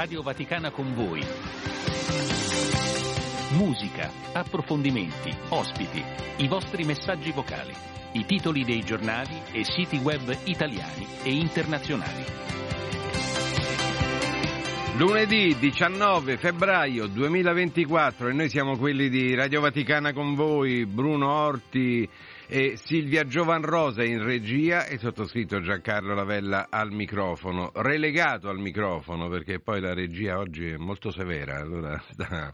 Radio Vaticana con voi. Musica, approfondimenti, ospiti, i vostri messaggi vocali, i titoli dei giornali e siti web italiani e internazionali. Lunedì 19 febbraio 2024 e noi siamo quelli di Radio Vaticana con voi, Bruno Orti e Silvia Giovanrosa in regia e sottoscritto Giancarlo Lavella al microfono, relegato al microfono perché poi la regia oggi è molto severa, allora sta,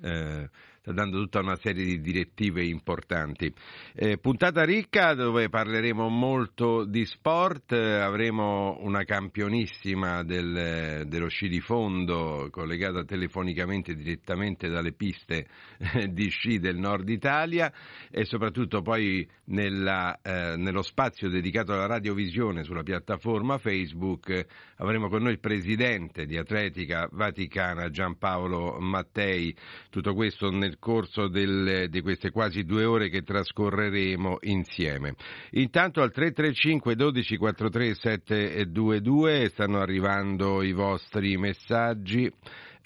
eh, sta dando tutta una serie di direttive importanti. Eh, puntata ricca dove parleremo molto di sport, eh, avremo una campionissima del, dello sci di fondo collegata telefonicamente direttamente dalle piste eh, di sci del nord Italia e soprattutto poi nella, eh, nello spazio dedicato alla radiovisione sulla piattaforma Facebook avremo con noi il presidente di Atletica Vaticana Giampaolo Mattei, tutto questo nel corso del, di queste quasi due ore che trascorreremo insieme. Intanto al 335 12 43 722 stanno arrivando i vostri messaggi.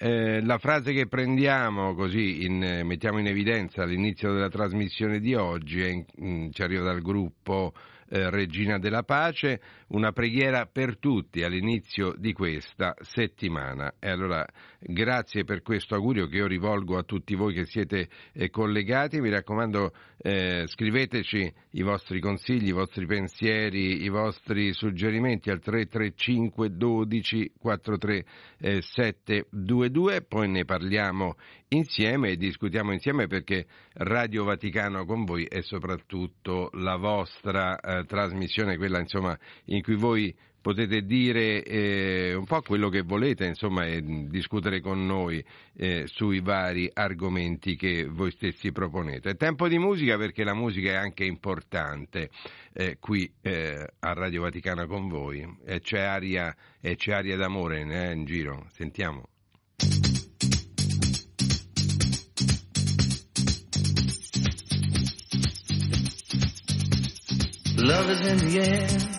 Eh, la frase che prendiamo così in, mettiamo in evidenza all'inizio della trasmissione di oggi è, mh, ci arriva dal gruppo eh, Regina della Pace, una preghiera per tutti all'inizio di questa settimana. E allora grazie per questo augurio che io rivolgo a tutti voi che siete eh, collegati. Mi raccomando, eh, scriveteci i vostri consigli, i vostri pensieri, i vostri suggerimenti al 335 12 43 eh, 722, poi ne parliamo insieme e discutiamo insieme perché Radio Vaticano con voi è soprattutto la vostra eh, trasmissione, quella insomma in cui voi potete dire eh, un po' quello che volete, insomma, e discutere con noi eh, sui vari argomenti che voi stessi proponete. È tempo di musica perché la musica è anche importante eh, qui eh, a Radio Vaticano con voi. E c'è aria, e c'è aria d'amore eh, in giro. Sentiamo. Love is in the air.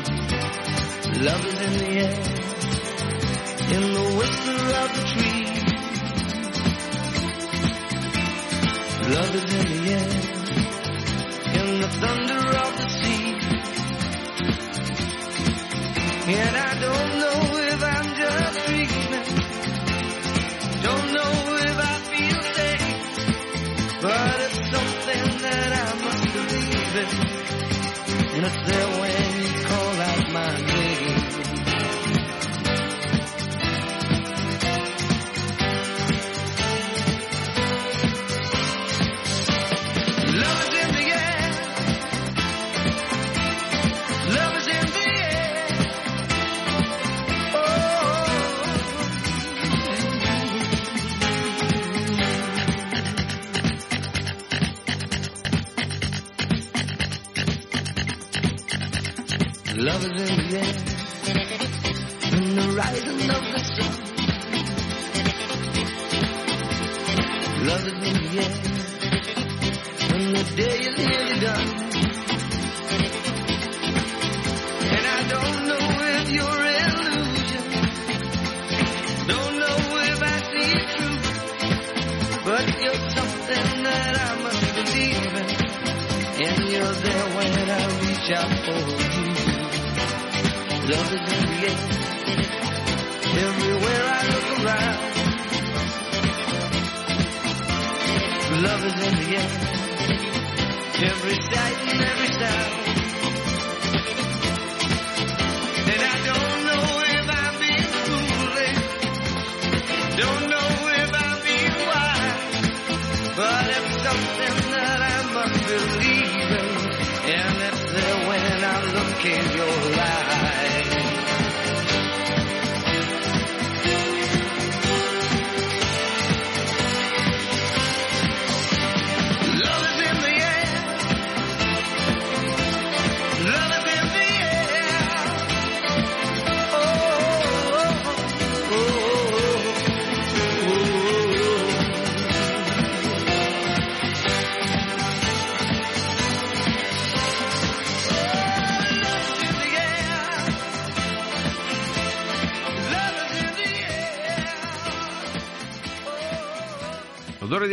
Love is in the air, in the whisper of the tree. Love is in the air, in the thunder of the sea. And I don't know if I'm just dreaming, don't know if I feel safe, but it's something that I must believe in. And it's there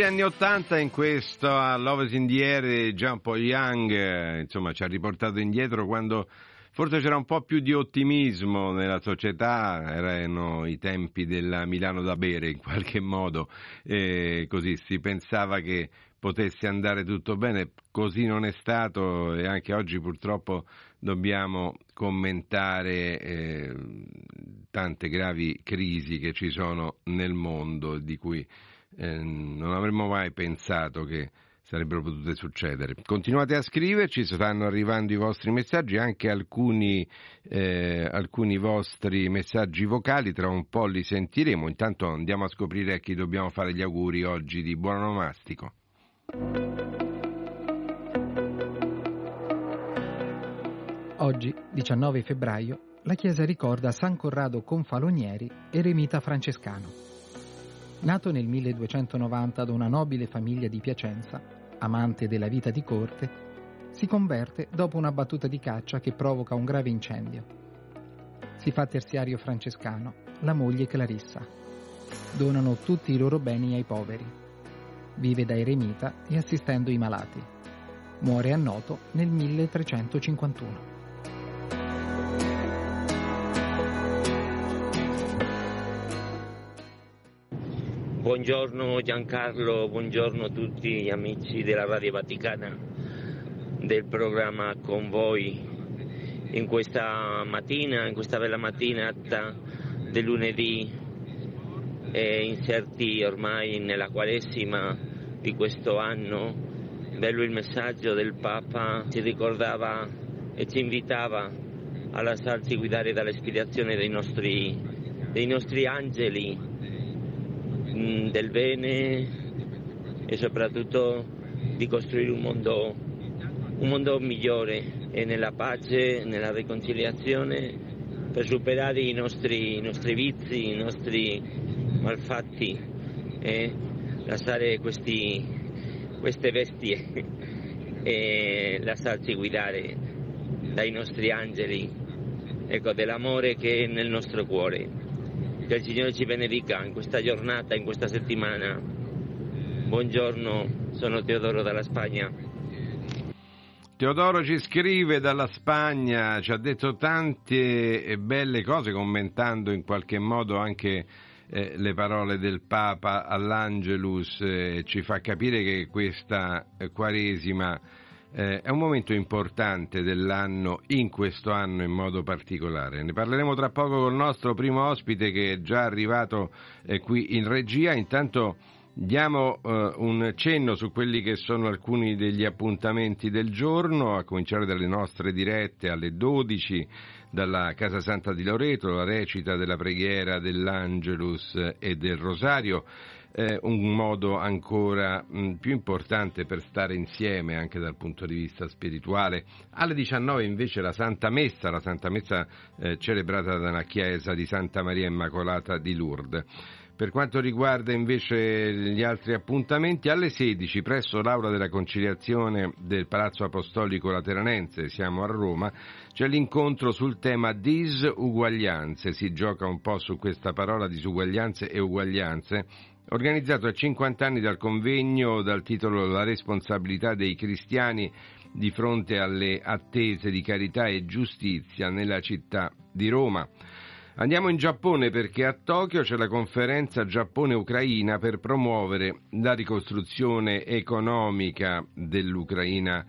anni Ottanta in questo Love is in the Air Jean Paul Young, eh, insomma, ci ha riportato indietro quando forse c'era un po' più di ottimismo nella società, erano i tempi della Milano da bere in qualche modo, e così si pensava che potesse andare tutto bene, così non è stato e anche oggi purtroppo dobbiamo commentare eh, tante gravi crisi che ci sono nel mondo di cui eh, non avremmo mai pensato che sarebbero potute succedere. Continuate a scriverci, stanno arrivando i vostri messaggi, anche alcuni, eh, alcuni vostri messaggi vocali, tra un po' li sentiremo. Intanto andiamo a scoprire a chi dobbiamo fare gli auguri oggi di buon onomastico. Oggi, 19 febbraio, la Chiesa ricorda San Corrado Confalonieri, eremita francescano. Nato nel 1290 da una nobile famiglia di Piacenza, amante della vita di corte, si converte dopo una battuta di caccia che provoca un grave incendio. Si fa terziario francescano, la moglie Clarissa. Donano tutti i loro beni ai poveri vive da eremita e assistendo i malati. Muore a Noto nel 1351. Buongiorno Giancarlo, buongiorno a tutti gli amici della Radio Vaticana del programma Con voi. In questa mattina, in questa bella mattinata del lunedì e inserti ormai nella Quaresima di questo anno, bello il messaggio del Papa, ci ricordava e ci invitava a lasciarci guidare dall'ispirazione dei nostri, dei nostri angeli mm, del bene e soprattutto di costruire un mondo, un mondo migliore e nella pace, nella riconciliazione per superare i nostri, i nostri vizi, i nostri malfatti. Eh? lasciare questi, queste bestie e lasciarci guidare dai nostri angeli, ecco, dell'amore che è nel nostro cuore. Che il Signore ci benedica in questa giornata, in questa settimana. Buongiorno, sono Teodoro dalla Spagna. Teodoro ci scrive dalla Spagna, ci ha detto tante belle cose commentando in qualche modo anche eh, le parole del Papa all'Angelus eh, ci fa capire che questa eh, Quaresima eh, è un momento importante dell'anno, in questo anno in modo particolare. Ne parleremo tra poco con il nostro primo ospite che è già arrivato eh, qui in regia. Intanto Diamo uh, un cenno su quelli che sono alcuni degli appuntamenti del giorno, a cominciare dalle nostre dirette alle 12 dalla Casa Santa di Loreto, la recita della preghiera dell'Angelus e del Rosario, eh, un modo ancora mh, più importante per stare insieme anche dal punto di vista spirituale. Alle 19 invece la Santa Messa, la Santa Messa eh, celebrata dalla chiesa di Santa Maria Immacolata di Lourdes. Per quanto riguarda invece gli altri appuntamenti, alle 16 presso l'Aula della Conciliazione del Palazzo Apostolico Lateranense, siamo a Roma, c'è l'incontro sul tema disuguaglianze, si gioca un po' su questa parola disuguaglianze e uguaglianze, organizzato a 50 anni dal convegno dal titolo La responsabilità dei cristiani di fronte alle attese di carità e giustizia nella città di Roma. Andiamo in Giappone perché a Tokyo c'è la conferenza Giappone-Ucraina per promuovere la ricostruzione economica dell'Ucraina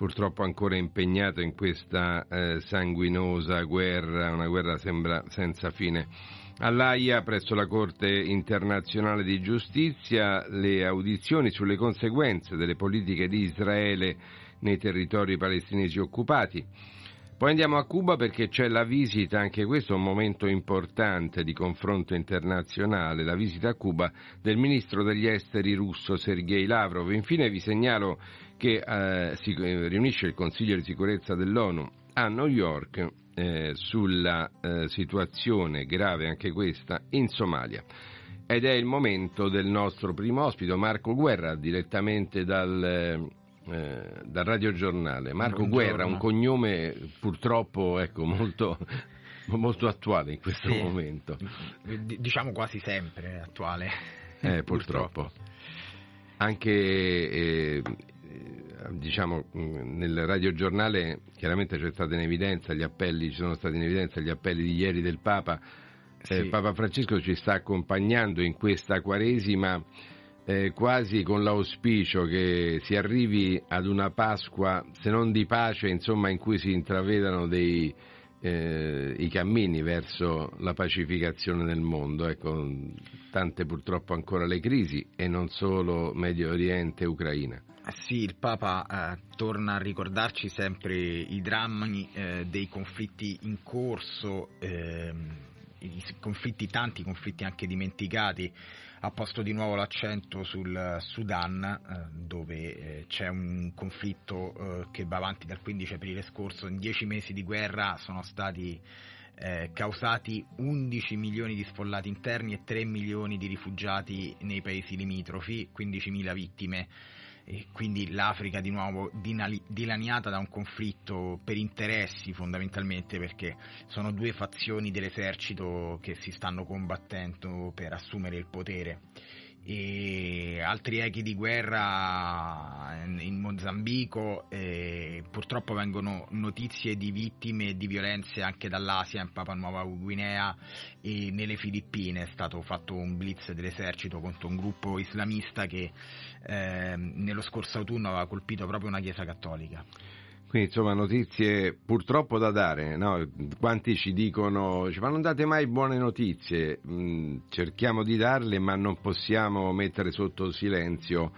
purtroppo ancora impegnata in questa eh, sanguinosa guerra, una guerra sembra senza fine. All'AIA, presso la Corte internazionale di giustizia, le audizioni sulle conseguenze delle politiche di Israele nei territori palestinesi occupati. Poi andiamo a Cuba perché c'è la visita, anche questo è un momento importante di confronto internazionale, la visita a Cuba del ministro degli esteri russo Sergei Lavrov. Infine vi segnalo che eh, si riunisce il Consiglio di sicurezza dell'ONU a New York eh, sulla eh, situazione grave anche questa in Somalia. Ed è il momento del nostro primo ospite, Marco Guerra, direttamente dal eh, eh, dal radiogiornale. Marco Buongiorno. Guerra, un cognome purtroppo ecco, molto, molto attuale in questo sì. momento. Diciamo quasi sempre attuale. Eh, purtroppo. purtroppo. anche eh, diciamo, nel radiogiornale chiaramente c'è stato in evidenza gli appelli, ci sono stati in evidenza gli appelli di ieri del Papa. Sì. Eh, Papa Francesco ci sta accompagnando in questa Quaresima eh, quasi con l'auspicio che si arrivi ad una Pasqua, se non di pace, insomma, in cui si intravedano dei, eh, i cammini verso la pacificazione del mondo. Ecco, tante purtroppo ancora le crisi e non solo Medio Oriente e Ucraina. Sì, il Papa eh, torna a ricordarci sempre i drammi eh, dei conflitti in corso, ehm, i conflitti, tanti conflitti anche dimenticati ha posto di nuovo l'accento sul Sudan, eh, dove eh, c'è un conflitto eh, che va avanti dal 15 aprile scorso. In dieci mesi di guerra sono stati eh, causati 11 milioni di sfollati interni e 3 milioni di rifugiati nei paesi limitrofi, 15.000 vittime e quindi l'Africa di nuovo dilaniata da un conflitto per interessi fondamentalmente perché sono due fazioni dell'esercito che si stanno combattendo per assumere il potere e altri echi di guerra in Mozambico e purtroppo vengono notizie di vittime e di violenze anche dall'Asia in Papua Nuova Guinea e nelle Filippine è stato fatto un blitz dell'esercito contro un gruppo islamista che eh, nello scorso autunno aveva colpito proprio una chiesa cattolica. Quindi insomma notizie purtroppo da dare, no? quanti ci dicono ma non date mai buone notizie, mm, cerchiamo di darle ma non possiamo mettere sotto silenzio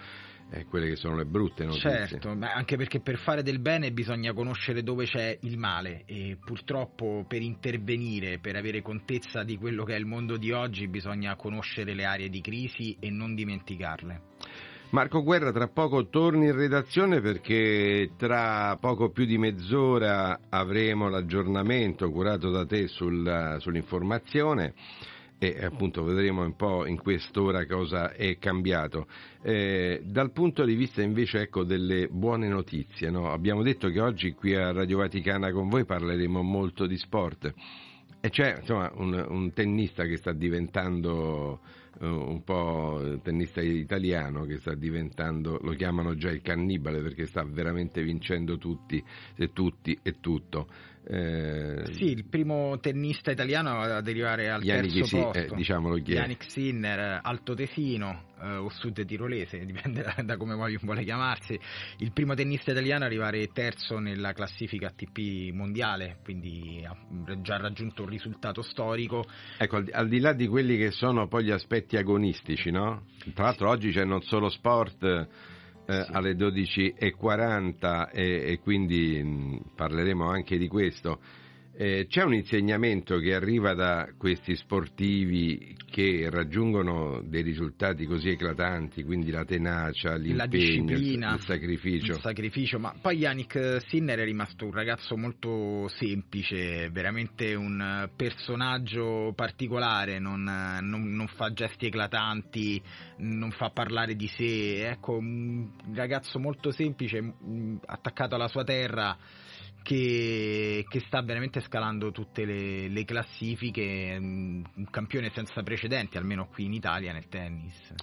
eh, quelle che sono le brutte notizie. Certo, anche perché per fare del bene bisogna conoscere dove c'è il male e purtroppo per intervenire, per avere contezza di quello che è il mondo di oggi bisogna conoscere le aree di crisi e non dimenticarle. Marco Guerra tra poco torni in redazione perché tra poco più di mezz'ora avremo l'aggiornamento curato da te sul, sull'informazione e appunto vedremo un po' in quest'ora cosa è cambiato. Eh, dal punto di vista invece ecco, delle buone notizie, no? abbiamo detto che oggi qui a Radio Vaticana con voi parleremo molto di sport e c'è insomma un, un tennista che sta diventando un po' tennista italiano che sta diventando, lo chiamano già il cannibale perché sta veramente vincendo tutti e tutti e tutto. Eh, sì, il primo tennista italiano ad arrivare al Yannick terzo sì, eh, posto. Eh, diciamolo chi Yannick Sinner, altoatesino eh, o sud tirolese, dipende da, da come vuole chiamarsi. Il primo tennista italiano ad arrivare terzo nella classifica ATP mondiale, quindi ha già raggiunto un risultato storico. Ecco, al, al di là di quelli che sono poi gli aspetti agonistici, no? Tra l'altro oggi c'è non solo sport eh, alle 12.40 e, e quindi mh, parleremo anche di questo. Eh, c'è un insegnamento che arriva da questi sportivi che raggiungono dei risultati così eclatanti, quindi la tenacia, l'impegno, il, sacrificio. Il sacrificio, ma poi Yannick Sinner è rimasto un ragazzo molto semplice, veramente un personaggio particolare, non, non, non fa gesti eclatanti, non fa parlare di sé, ecco, un ragazzo molto semplice, attaccato alla sua terra che, che, sta veramente scalando tutte le, le, classifiche, un campione senza precedenti, almeno qui in Italia nel tennis.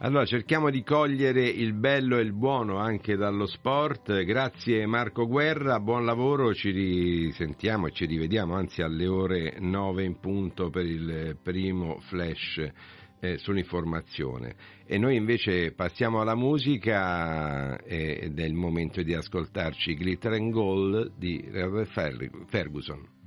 Allora cerchiamo di cogliere il bello e il buono anche dallo sport. Grazie Marco Guerra, buon lavoro, ci risentiamo e ci rivediamo anzi alle ore 9 in punto per il primo flash eh, sull'informazione. E noi invece passiamo alla musica eh, ed è il momento di ascoltarci Glitter and Gold di Ferguson.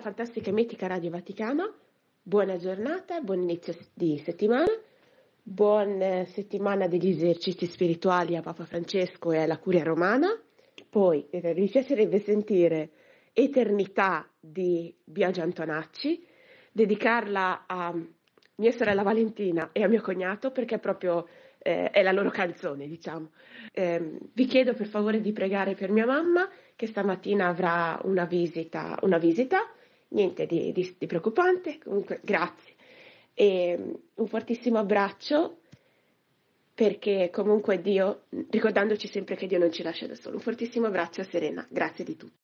Buongiorno alla fantastica e mitica Radio Vaticana, buona giornata, buon inizio di settimana, buona settimana degli esercizi spirituali a Papa Francesco e alla Curia Romana. Poi eh, mi piacerebbe sentire Eternità di Biagio Antonacci, dedicarla a mia sorella Valentina e a mio cognato perché proprio eh, è la loro canzone, diciamo. Ehm, vi chiedo per favore di pregare per mia mamma che stamattina avrà una visita, una visita niente di, di- di preoccupante, comunque grazie. E un fortissimo abbraccio perché comunque Dio, ricordandoci sempre che Dio non ci lascia da solo. Un fortissimo abbraccio a Serena, grazie di tutto.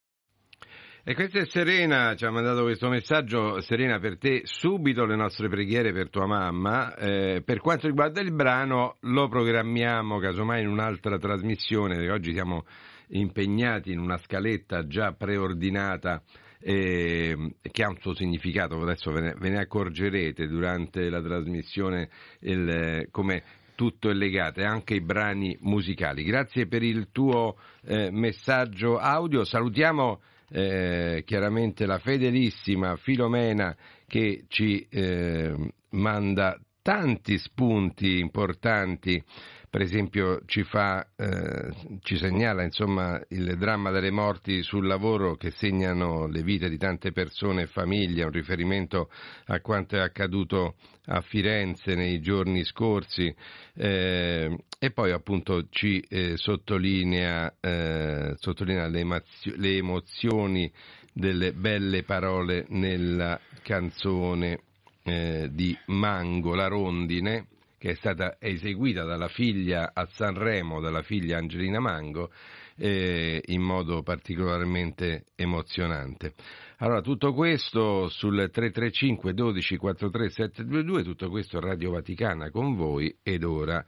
E questa è Serena, ci ha mandato questo messaggio. Serena, per te subito le nostre preghiere per tua mamma. Eh, per quanto riguarda il brano, lo programmiamo casomai in un'altra trasmissione, oggi siamo impegnati in una scaletta già preordinata eh, che ha un suo significato, adesso ve ne, ve ne accorgerete durante la trasmissione il- come tutto è legato, e anche i brani musicali. Grazie per il tuo eh, messaggio audio. Salutiamo eh, chiaramente la fedelissima Filomena che ci eh, manda tanti spunti importanti. Per esempio ci, fa, eh, ci segnala insomma, il dramma delle morti sul lavoro che segnano le vite di tante persone e famiglie, un riferimento a quanto è accaduto a Firenze nei giorni scorsi. Eh, e poi appunto ci eh, sottolinea, eh, sottolinea le, emazio- le emozioni delle belle parole nella canzone eh, di Mango, la rondine, che è stata eseguita dalla figlia a Sanremo, dalla figlia Angelina Mango, eh, in modo particolarmente emozionante. Allora, tutto questo sul 335 12 43 722, tutto questo Radio Vaticana con voi ed ora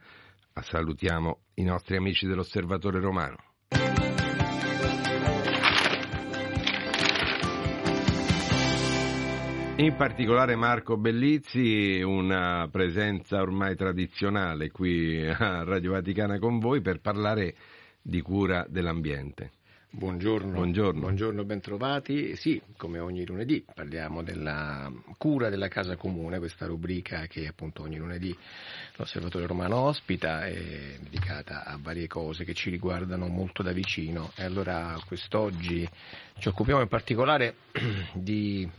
salutiamo i nostri amici dell'Osservatore Romano. In particolare Marco Bellizzi, una presenza ormai tradizionale qui a Radio Vaticana con voi per parlare di cura dell'ambiente. Buongiorno, Buongiorno. buongiorno, bentrovati. Sì, come ogni lunedì parliamo della cura della casa comune, questa rubrica che appunto ogni lunedì l'Osservatore Romano ospita, è dedicata a varie cose che ci riguardano molto da vicino. E allora quest'oggi ci occupiamo in particolare di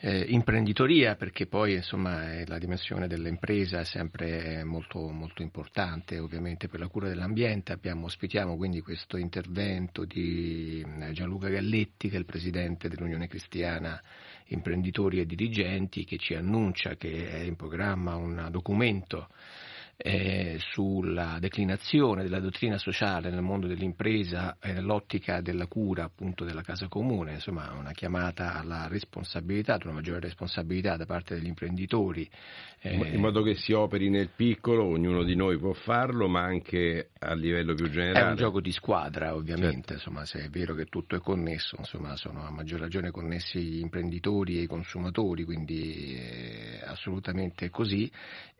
eh, imprenditoria perché poi insomma eh, la dimensione dell'impresa è sempre molto, molto importante ovviamente per la cura dell'ambiente. Abbiamo, ospitiamo quindi questo intervento di eh, Gianluca Galletti che è il presidente dell'Unione Cristiana Imprenditori e Dirigenti che ci annuncia che è in programma un documento eh, sulla declinazione della dottrina sociale nel mondo dell'impresa e nell'ottica della cura appunto della casa comune, insomma una chiamata alla responsabilità, ad una maggiore responsabilità da parte degli imprenditori. eh, In modo che si operi nel piccolo, ognuno di noi può farlo, ma anche a livello più È generale. un gioco di squadra ovviamente, insomma, se è vero che tutto è connesso, insomma, sono a maggior ragione connessi gli imprenditori e i consumatori, quindi è assolutamente così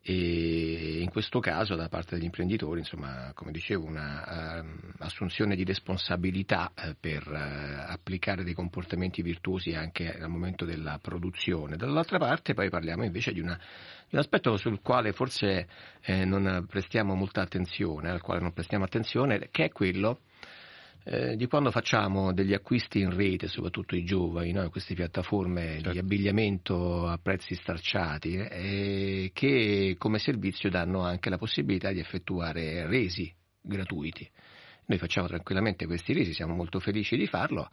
e in questo caso da parte degli imprenditori, insomma, come dicevo, una ehm, assunzione di responsabilità eh, per eh, applicare dei comportamenti virtuosi anche al momento della produzione. Dall'altra parte poi parliamo invece di, una, di un aspetto sul quale forse eh, non prestiamo molta attenzione, al quale non prestiamo attenzione, che è quello eh, di quando facciamo degli acquisti in rete, soprattutto i giovani, no? queste piattaforme Certo. di abbigliamento a prezzi stracciati, eh, che come servizio danno anche la possibilità di effettuare resi gratuiti. Noi facciamo tranquillamente questi resi, siamo molto felici di farlo,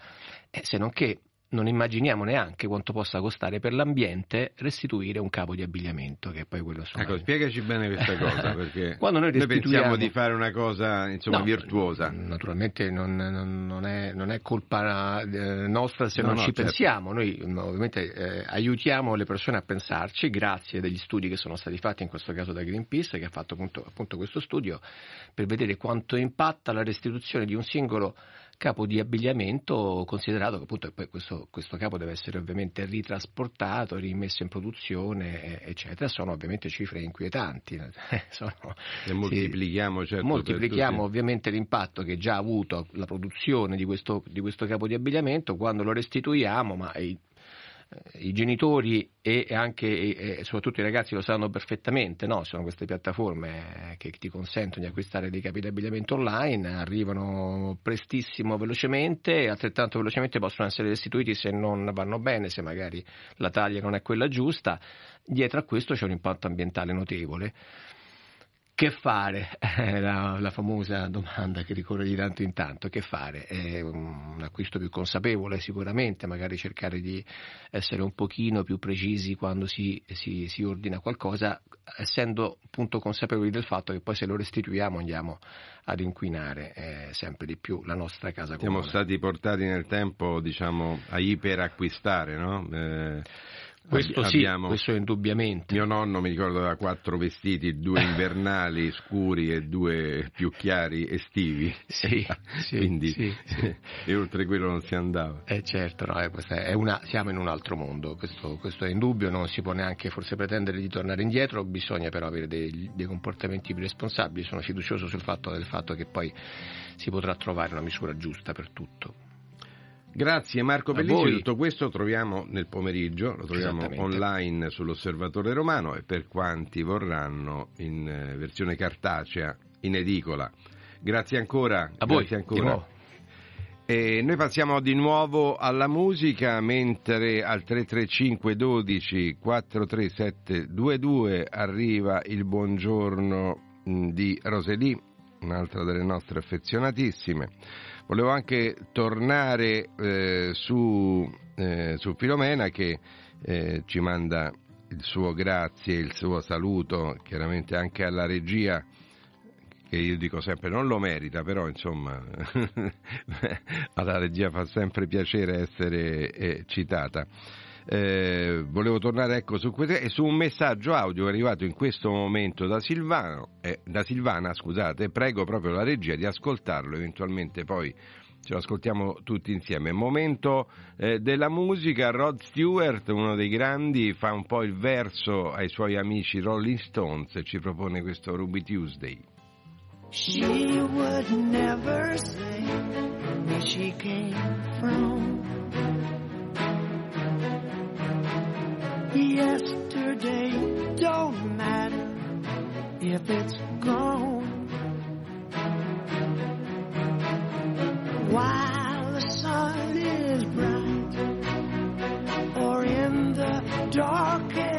eh, se non che non immaginiamo neanche quanto possa costare per l'ambiente restituire un capo di abbigliamento, che è poi quello insomma, Ecco, spiegaci bene questa cosa, perché Quando noi pensiamo restituiamo- di fare una cosa insomma No, virtuosa. Naturalmente non, non- non è, non è colpa eh, nostra se No, non no, ci certo. pensiamo, noi ovviamente eh, aiutiamo le persone a pensarci grazie degli studi che sono stati fatti in questo caso da Greenpeace che ha fatto appunto, appunto questo studio per vedere quanto impatta la restituzione di un singolo capo di abbigliamento considerato che appunto poi questo, questo capo deve essere ovviamente ritrasportato, rimesso in produzione eccetera, sono ovviamente cifre inquietanti. Sono- E moltiplichiamo, certo, moltiplichiamo ovviamente l'impatto che già ha avuto la produzione di questo, di questo capo di abbigliamento quando lo restituiamo, ma i, genitori e anche e soprattutto i ragazzi lo sanno perfettamente, no? sono queste piattaforme eh, che ti consentono di acquistare dei capi di abbigliamento online, arrivano prestissimo, velocemente e altrettanto velocemente possono essere restituiti se non vanno bene, se magari la taglia non è quella giusta. Dietro a questo c'è un impatto ambientale notevole. Che fare? È la, la famosa domanda che ricorre di tanto in tanto. Che fare? È un acquisto più consapevole sicuramente, magari cercare di essere un pochino più precisi quando si, si- si ordina qualcosa, essendo appunto consapevoli del fatto che poi se lo restituiamo andiamo ad inquinare eh, sempre di più la nostra casa Siamo comune. stati portati nel tempo, diciamo, a iperacquistare, no? Eh, Questo abbi- sì, questo indubbiamente. Mio nonno mi ricordo aveva quattro vestiti, due invernali scuri e due più chiari estivi. Sì, sì, Quindi, sì, sì. e oltre quello non si andava. Eh certo, no, eh, è una- siamo in un altro mondo, questo, questo è indubbio, non si può neanche forse pretendere di tornare indietro, bisogna però avere dei, dei comportamenti più responsabili, sono fiducioso sul fatto, del fatto che poi si potrà trovare una misura giusta per tutto. Grazie Marco voi. tutto questo troviamo nel pomeriggio, lo troviamo online sull'Osservatore Romano e per quanti vorranno in eh, versione cartacea in edicola. Grazie ancora. A voi, grazie ancora. E noi passiamo di nuovo alla musica mentre al 335 12 43722 arriva il buongiorno mh, di Roseli, un'altra delle nostre affezionatissime. Volevo anche tornare eh, su, eh, su Filomena che eh, ci manda il suo grazie, il suo saluto, chiaramente anche alla regia che io dico sempre non lo merita, però insomma alla regia fa sempre piacere essere eh, citata. Eh, volevo tornare ecco, su, su un messaggio audio arrivato in questo momento da, Silvano, eh, da Silvana, scusate, prego proprio la regia di ascoltarlo, eventualmente poi ce lo ascoltiamo tutti insieme. Momento eh, della musica, Rod Stewart, uno dei grandi, fa un po' il verso ai suoi amici Rolling Stones e ci propone questo Ruby Tuesday. She would never say where she came from. Yesterday don't matter if it's gone. While the sun is bright or in the darkest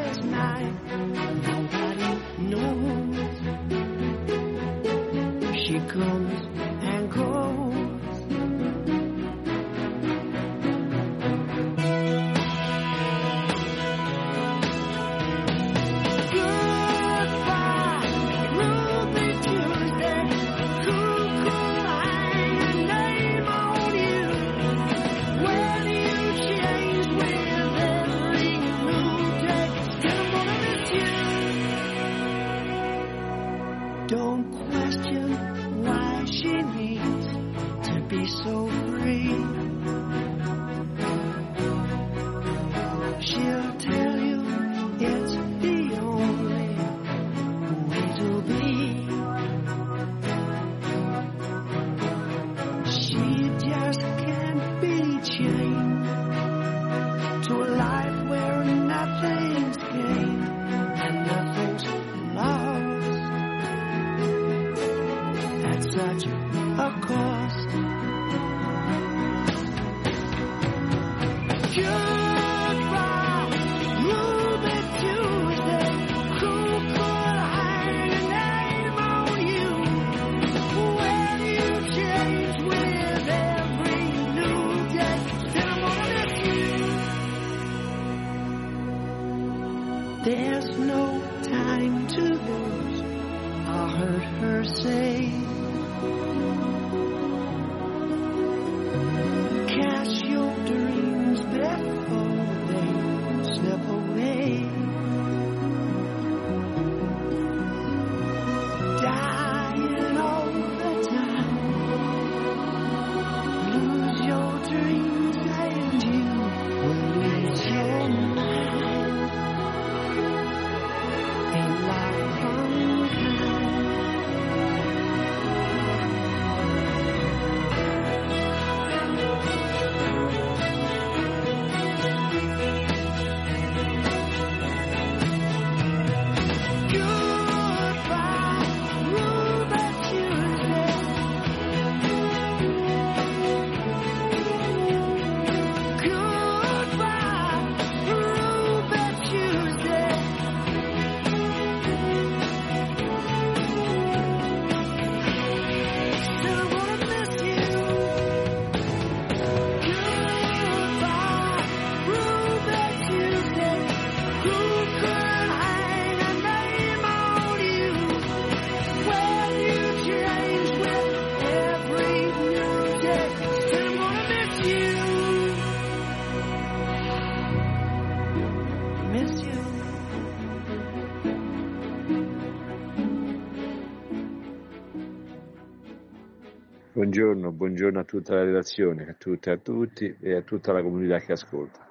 Buongiorno, buongiorno a tutta la redazione, a tutte e a tutti e a tutta la comunità che ascolta.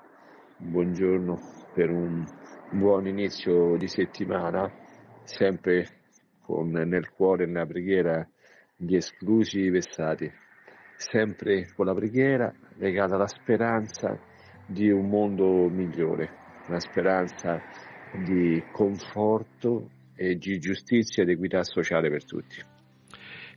Buongiorno per un buon inizio di settimana, sempre con nel cuore e nella preghiera gli esclusi vessati, sempre con la preghiera legata alla speranza di un mondo migliore, una speranza di conforto e di giustizia ed equità sociale per tutti.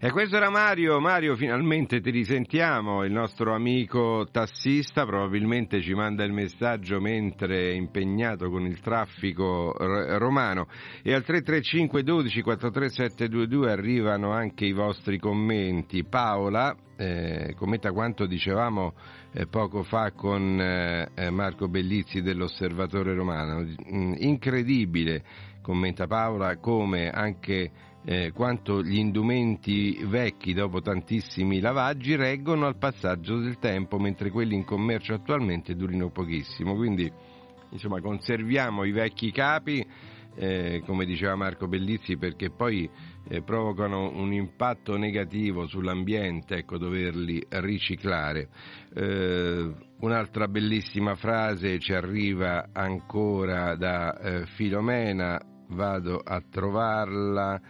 E questo era Mario, Mario finalmente ti risentiamo, il nostro amico tassista probabilmente ci manda il messaggio mentre è impegnato con il traffico r- romano. E al 335 12 43722 arrivano anche i vostri commenti. Paola eh, commenta quanto dicevamo eh, poco fa con eh, eh, Marco Bellizzi dell'Osservatore Romano, Mm, incredibile commenta Paola come anche eh, quanto gli indumenti vecchi dopo tantissimi lavaggi reggono al passaggio del tempo, mentre quelli in commercio attualmente durino pochissimo. Quindi, insomma, conserviamo i vecchi capi, eh, come diceva Marco Bellizzi, perché poi eh, provocano un impatto negativo sull'ambiente, ecco, doverli riciclare. Eh, un'altra bellissima frase ci arriva ancora da eh, Filomena, vado a trovarla.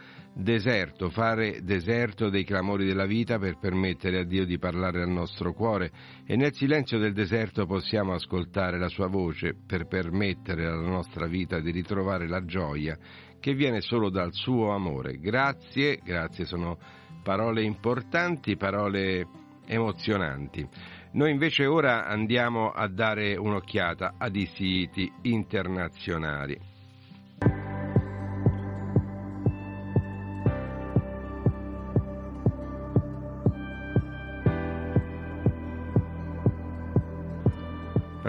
Deserto, fare deserto dei clamori della vita per permettere a Dio di parlare al nostro cuore e nel silenzio del deserto possiamo ascoltare la sua voce per permettere alla nostra vita di ritrovare la gioia che viene solo dal suo amore. Grazie, grazie, sono parole importanti, parole emozionanti. Noi invece ora andiamo a dare un'occhiata ad i siti internazionali.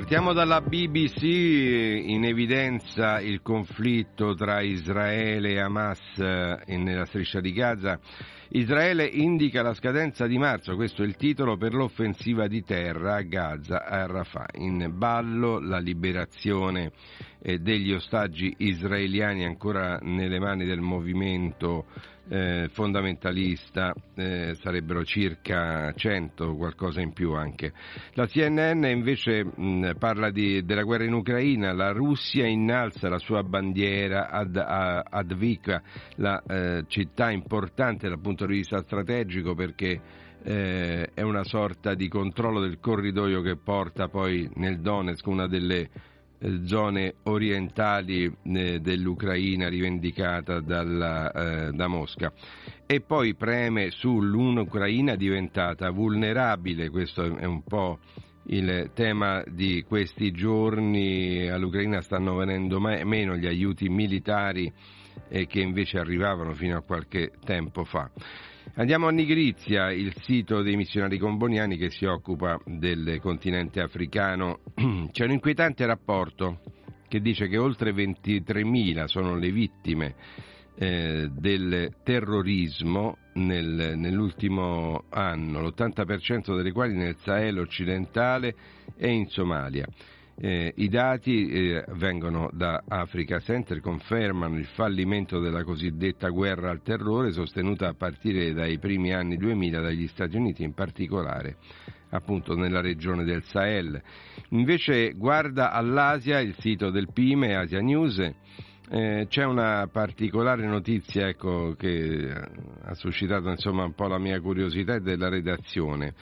Partiamo dalla BBC, in evidenza il conflitto tra Israele e Hamas eh, nella striscia di Gaza. Israele indica la scadenza di marzo, questo è il titolo per l'offensiva di terra a Gaza, a Rafah. In ballo la liberazione eh, degli ostaggi israeliani ancora nelle mani del movimento eh, fondamentalista, eh, sarebbero circa 100, qualcosa in più anche. La CNN invece mh, parla di, della guerra in Ucraina, la Russia innalza la sua bandiera ad, a, ad Vika, la eh, città importante dal punto di vista strategico perché eh, è una sorta di controllo del corridoio che porta poi nel Donetsk, una delle eh, zone orientali eh, dell'Ucraina rivendicata dalla, eh, da Mosca. E poi preme sull'Ucraina diventata vulnerabile, questo è un po' il tema di questi giorni, all'Ucraina stanno venendo me- meno gli aiuti militari eh, che invece arrivavano fino a qualche tempo fa. Andiamo a Nigrizia, il sito dei missionari comboniani che si occupa del continente africano. C'è un inquietante rapporto che dice che oltre 23.000 sono le vittime eh, del terrorismo nel, nell'ultimo anno, l'80% delle quali nel Sahel occidentale e in Somalia. Eh, I dati eh, vengono da Africa Center, confermano il fallimento della cosiddetta guerra al terrore sostenuta a partire dai primi anni 2000 dagli Stati Uniti, in particolare appunto nella regione del Sahel. Invece guarda all'Asia, il sito del PIME, Asia News, eh, c'è una particolare notizia ecco, che ha suscitato insomma, un po' la mia curiosità e della redazione.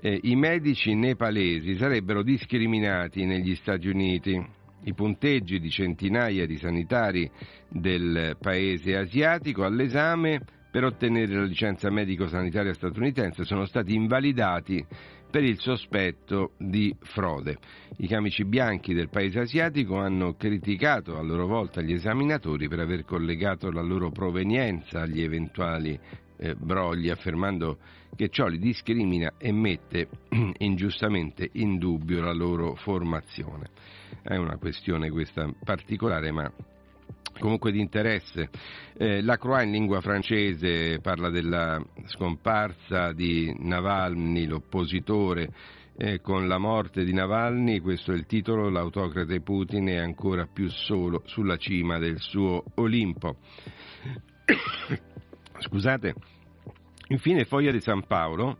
Eh, I medici nepalesi sarebbero discriminati negli Stati Uniti. I punteggi di centinaia di sanitari del paese asiatico all'esame per ottenere la licenza medico-sanitaria statunitense sono stati invalidati per il sospetto di frode. I camici bianchi del paese asiatico hanno criticato a loro volta gli esaminatori per aver collegato la loro provenienza agli eventuali eh, brogli, affermando che ciò li discrimina e mette ingiustamente in dubbio la loro formazione. È una questione questa particolare, ma comunque di interesse. Eh, la Croix in lingua francese parla della scomparsa di Navalny, l'oppositore. Eh, con la morte di Navalny, questo è il titolo, l'autocrate Putin è ancora più solo sulla cima del suo Olimpo. Scusate. Infine Foglia di San Paolo,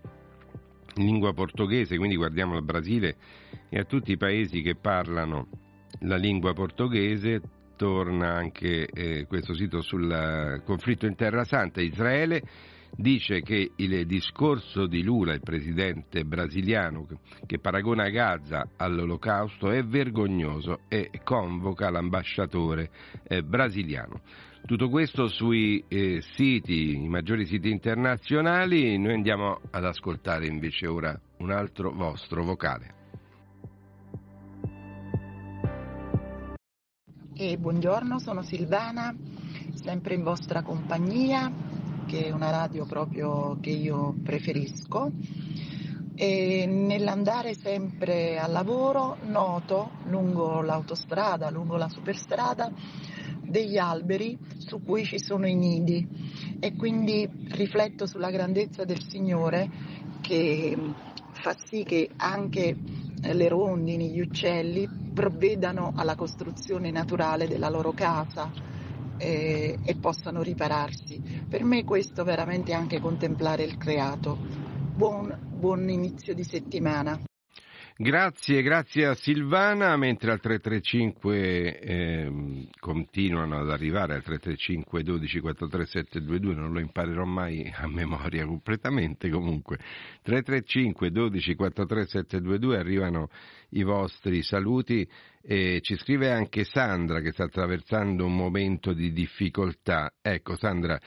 in lingua portoghese, quindi guardiamo al Brasile e a tutti i paesi che parlano la lingua portoghese, torna anche eh, questo sito sul conflitto in Terra Santa. Israele dice che il discorso di Lula, il presidente brasiliano, che paragona Gaza all'olocausto è vergognoso e convoca l'ambasciatore eh, brasiliano. Tutto questo sui eh, siti, i maggiori siti internazionali, noi andiamo ad ascoltare invece ora un altro vostro vocale. E buongiorno, sono Silvana, sempre in vostra compagnia, che è una radio proprio che io preferisco. E nell'andare sempre al lavoro noto lungo l'autostrada, lungo la superstrada, degli alberi su cui ci sono i nidi e quindi rifletto sulla grandezza del Signore che fa sì che anche le rondini, gli uccelli provvedano alla costruzione naturale della loro casa eh, e possano ripararsi. Per me questo veramente è anche contemplare il creato. Buon, buon inizio di settimana. Grazie, grazie a Silvana, mentre al 335 eh, continuano ad arrivare al 335 12 43 722, non lo imparerò mai a memoria completamente comunque. 335 12 43 722 arrivano i vostri saluti e ci scrive anche Sandra che sta attraversando un momento di difficoltà. Ecco Sandra,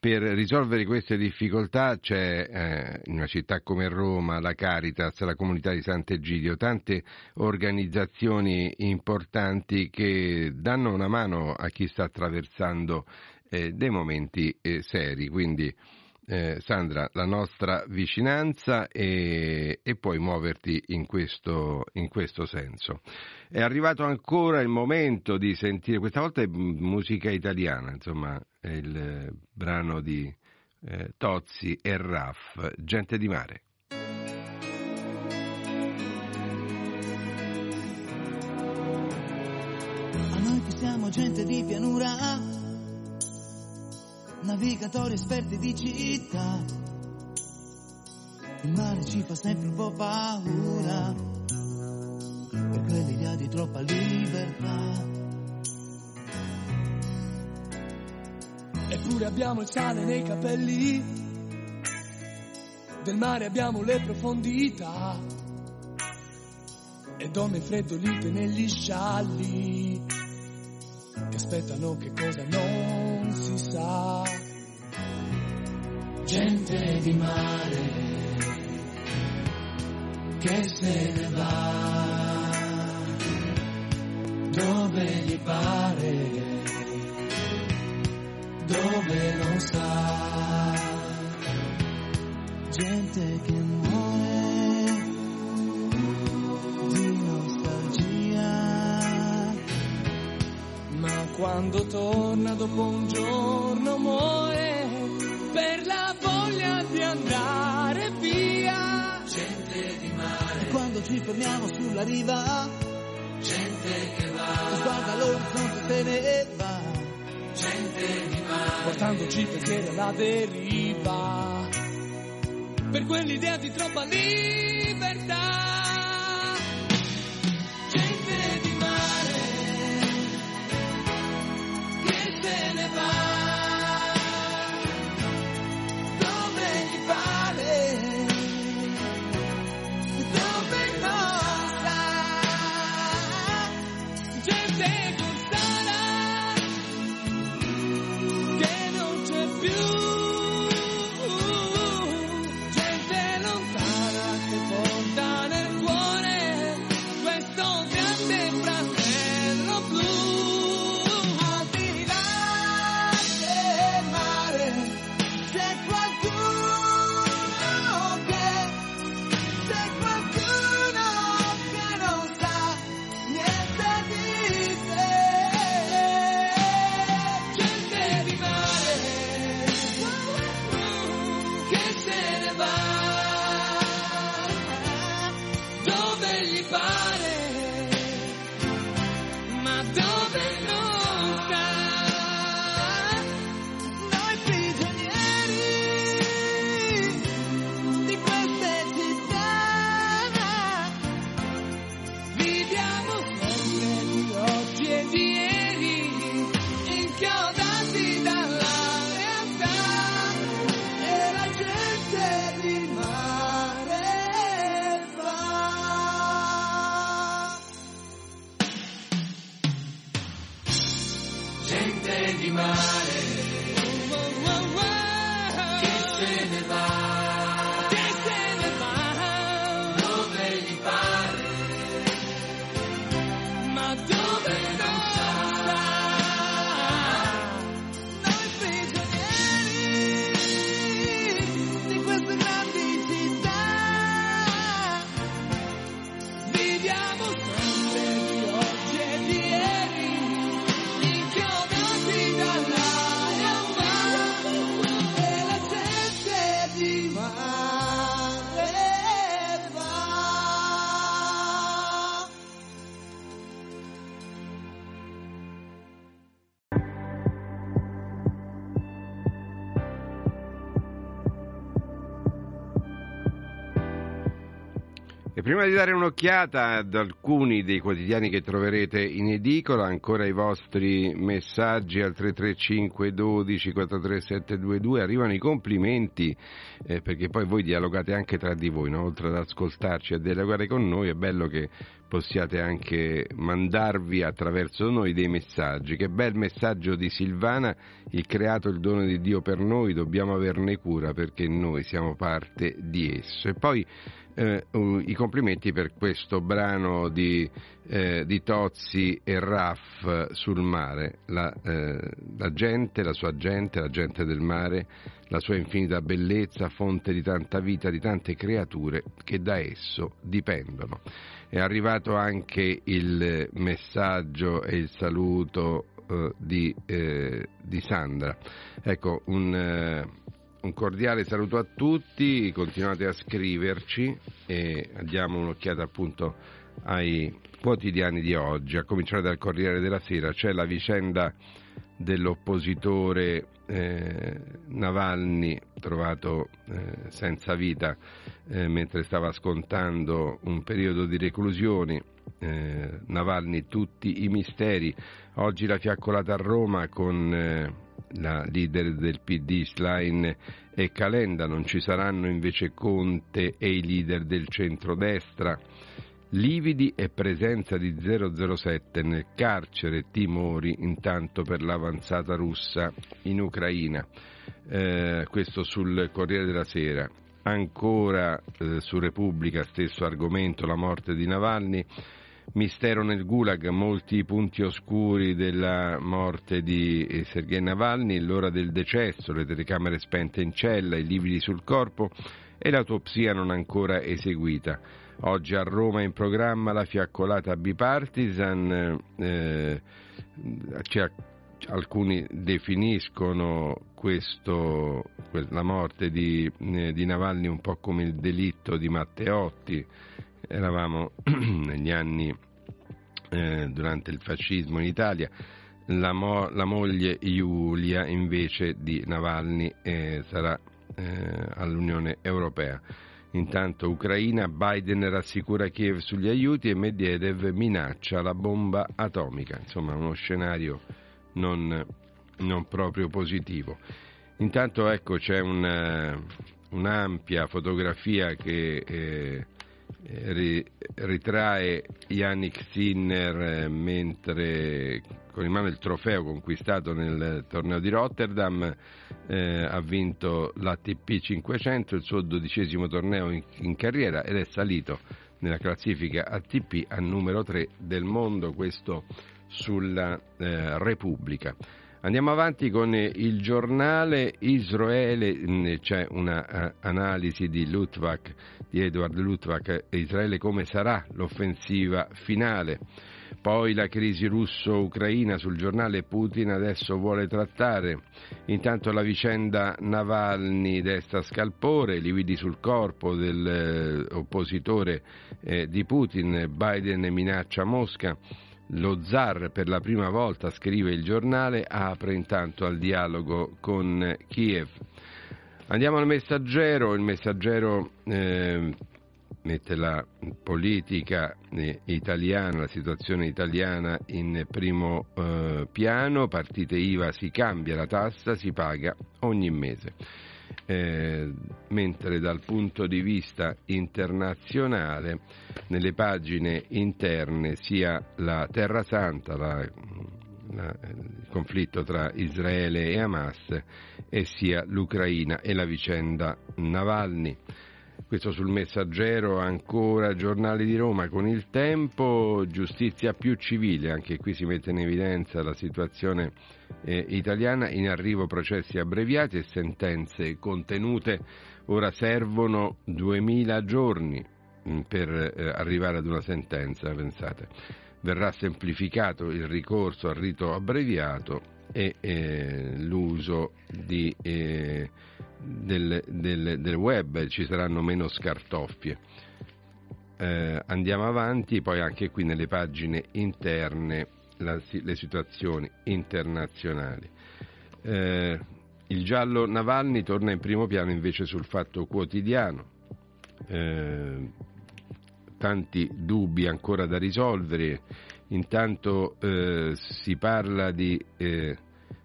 per risolvere queste difficoltà c'è eh, in una città come Roma la Caritas, la comunità di Sant'Egidio, tante organizzazioni importanti che danno una mano a chi sta attraversando eh, dei momenti eh, seri. Quindi eh, Sandra, la nostra vicinanza e, e puoi muoverti in questo, in questo, senso. È arrivato ancora il momento di sentire, questa volta è musica italiana, insomma, è il brano di eh, Tozzi e Raff, Gente di mare. A noi che siamo gente di pianura navigatori esperti di città. Il mare ci fa sempre un po' paura, per quell'idea di troppa libertà. Eppure abbiamo il sale nei capelli, del mare abbiamo le profondità, e donne freddolite negli scialli, che aspettano che cosa non si sa. Gente di mare che se ne va dove gli pare, dove non sa. Gente che muore quando torna dopo un giorno muore per la voglia di andare via. Gente di mare, Quando ci fermiamo sulla riva, gente che va, sguarda l'orizzonte se ne va, gente di mare, portandoci pensieri alla deriva. Per quell'idea di troppa libertà. Prima di dare un'occhiata ad alcuni dei quotidiani che troverete in edicola, ancora i vostri messaggi al 335 12 43722, arrivano i complimenti, eh, perché poi voi dialogate anche tra di voi, no? oltre ad ascoltarci e dialogare con noi, è bello che possiate anche mandarvi attraverso noi dei messaggi. Che bel messaggio di Silvana, il creato il dono di Dio per noi, dobbiamo averne cura perché noi siamo parte di esso. E poi eh, i complimenti per questo brano di, eh, di Tozzi e Raff sul mare, la, eh, la gente, la sua gente, la gente del mare, la sua infinita bellezza, fonte di tanta vita, di tante creature che da esso dipendono. È arrivato anche il messaggio e il saluto eh, di, eh, di Sandra. Ecco, un, eh, un cordiale saluto a tutti, continuate a scriverci e diamo un'occhiata appunto ai quotidiani di oggi, a cominciare dal Corriere della Sera, c'è la vicenda dell'oppositore eh, Navalny trovato eh, senza vita eh, mentre stava scontando un periodo di reclusione. Eh, Navalny tutti i misteri. Oggi la fiaccolata a Roma con eh, la leader del PD Schlein e Calenda, non ci saranno invece Conte e i leader del centrodestra. Lividi e presenza di 007 nel carcere, timori intanto per l'avanzata russa in Ucraina. Eh, questo sul Corriere della Sera. Ancora eh, su Repubblica, stesso argomento, la morte di Navalny. Mistero nel Gulag, molti punti oscuri della morte di eh, Sergei Navalny, l'ora del decesso, le telecamere spente in cella, i lividi sul corpo e l'autopsia non ancora eseguita. Oggi a Roma in programma la fiaccolata bipartisan, eh, c'è alcuni definiscono questo, la morte di, eh, di, Navalny un po' come il delitto di Matteotti. Eravamo negli anni eh, durante il fascismo in Italia. La, mo, la, moglie Giulia invece di Navalny eh, sarà eh, all'Unione Europea. Intanto Ucraina, Biden rassicura Kiev sugli aiuti e Medvedev minaccia la bomba atomica. Insomma, uno scenario non, non proprio positivo. Intanto ecco c'è un, un'ampia fotografia che eh, ritrae Yannick Sinner eh, mentre con in mano il trofeo conquistato nel torneo di Rotterdam eh, ha vinto l'ATP 500, il suo dodicesimo torneo in, in carriera ed è salito nella classifica ATP a numero 3 del mondo, questo sulla eh, Repubblica. Andiamo avanti con il giornale Israele, mm, c'è un'analisi uh, di Lutvak, di Edward Lutvak, Israele come sarà l'offensiva finale. Poi la crisi russo-ucraina sul giornale Putin adesso vuole trattare. Intanto la vicenda Navalny desta scalpore, lividi sul corpo dell'oppositore eh, di Putin, Biden minaccia Mosca. Lo zar per la prima volta, scrive il giornale, apre intanto al dialogo con Kiev. Andiamo al messaggero, il messaggero eh, mette la politica eh, italiana, la situazione italiana in primo eh, piano, partite IVA si cambia la tassa, si paga ogni mese eh, mentre dal punto di vista internazionale nelle pagine interne sia la Terra Santa, la, la, il conflitto tra Israele e Hamas, e sia l'Ucraina e la vicenda Navalny. Questo sul messaggero, ancora giornali di Roma. Con il tempo, giustizia più civile, anche qui si mette in evidenza la situazione eh, italiana, in arrivo processi abbreviati e sentenze contenute, ora servono 2000 giorni mh, per eh, arrivare ad una sentenza, pensate. Verrà semplificato il ricorso al rito abbreviato e eh, l'uso di eh, del, del, del web, ci saranno meno scartoffie. Eh, andiamo avanti, poi anche qui nelle pagine interne la, le situazioni internazionali. Eh, il giallo Navalny torna in primo piano invece sul fatto quotidiano. Eh, tanti dubbi ancora da risolvere. Intanto eh, si parla di eh,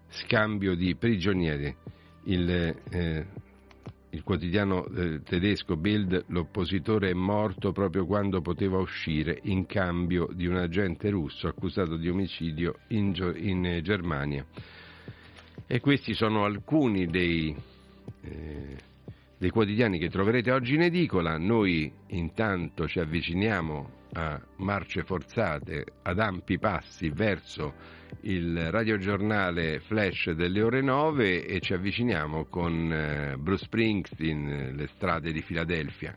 scambio di prigionieri il, eh, il quotidiano eh, tedesco Bild, l'oppositore è morto proprio quando poteva uscire in cambio di un agente russo accusato di omicidio in, in Germania. E questi sono alcuni dei, eh, dei quotidiani che troverete oggi in edicola. Noi intanto ci avviciniamo a marce forzate, ad ampi passi verso il radiogiornale flash delle ore 9 e ci avviciniamo con eh, Bruce Springsteen, le strade di Filadelfia.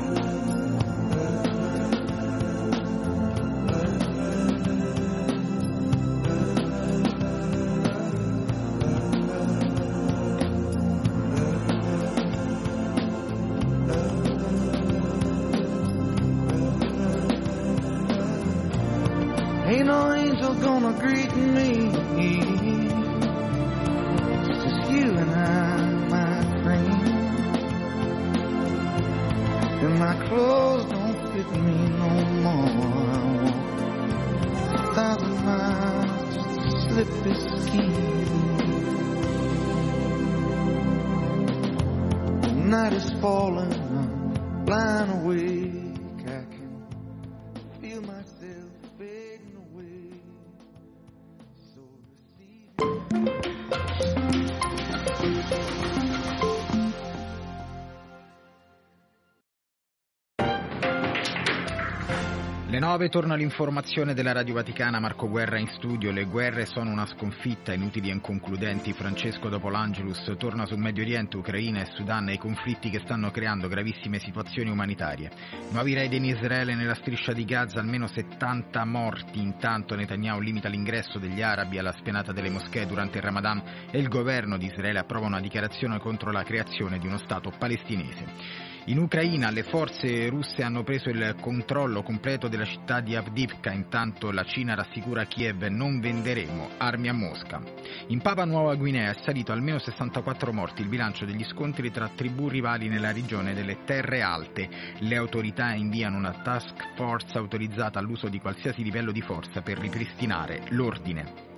9 torna l'informazione della Radio Vaticana, Marco Guerra in studio. Le guerre sono una sconfitta, inutili e inconcludenti. Francesco dopo l'Angelus torna sul Medio Oriente, Ucraina e Sudan e i conflitti che stanno creando gravissime situazioni umanitarie. Nuovi raid in Israele nella striscia di Gaza, almeno 70 morti. Intanto Netanyahu limita l'ingresso degli arabi alla spianata delle moschee durante il Ramadan e il governo di Israele approva una dichiarazione contro la creazione di uno Stato palestinese. In Ucraina le forze russe hanno preso il controllo completo della città di Avdivka, intanto la Cina rassicura Kiev non venderemo armi a Mosca. In Papua Nuova Guinea è salito almeno 64 morti il bilancio degli scontri tra tribù rivali nella regione delle Terre Alte. Le autorità inviano una task force autorizzata all'uso di qualsiasi livello di forza per ripristinare l'ordine.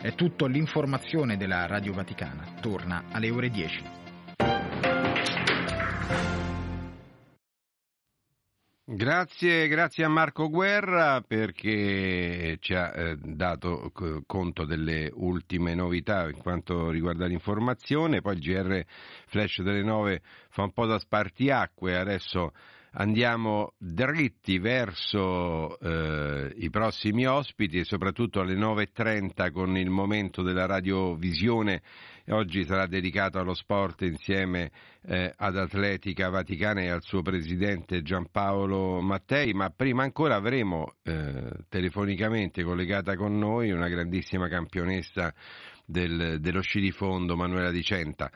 È tutto l'informazione della Radio Vaticana. Torna alle ore 10. Grazie, grazie a Marco Guerra perché ci ha eh, dato conto delle ultime novità in quanto riguarda l'informazione, poi il GR Flash delle 9 fa un po' da spartiacque, adesso andiamo dritti verso eh, i prossimi ospiti e soprattutto alle 9.30 con il momento della radiovisione oggi sarà dedicato allo sport insieme eh, ad Atletica Vaticana e al suo presidente Giampaolo Mattei, ma prima ancora avremo eh, telefonicamente collegata con noi una grandissima campionessa del, dello sci di fondo, Manuela Di Centa.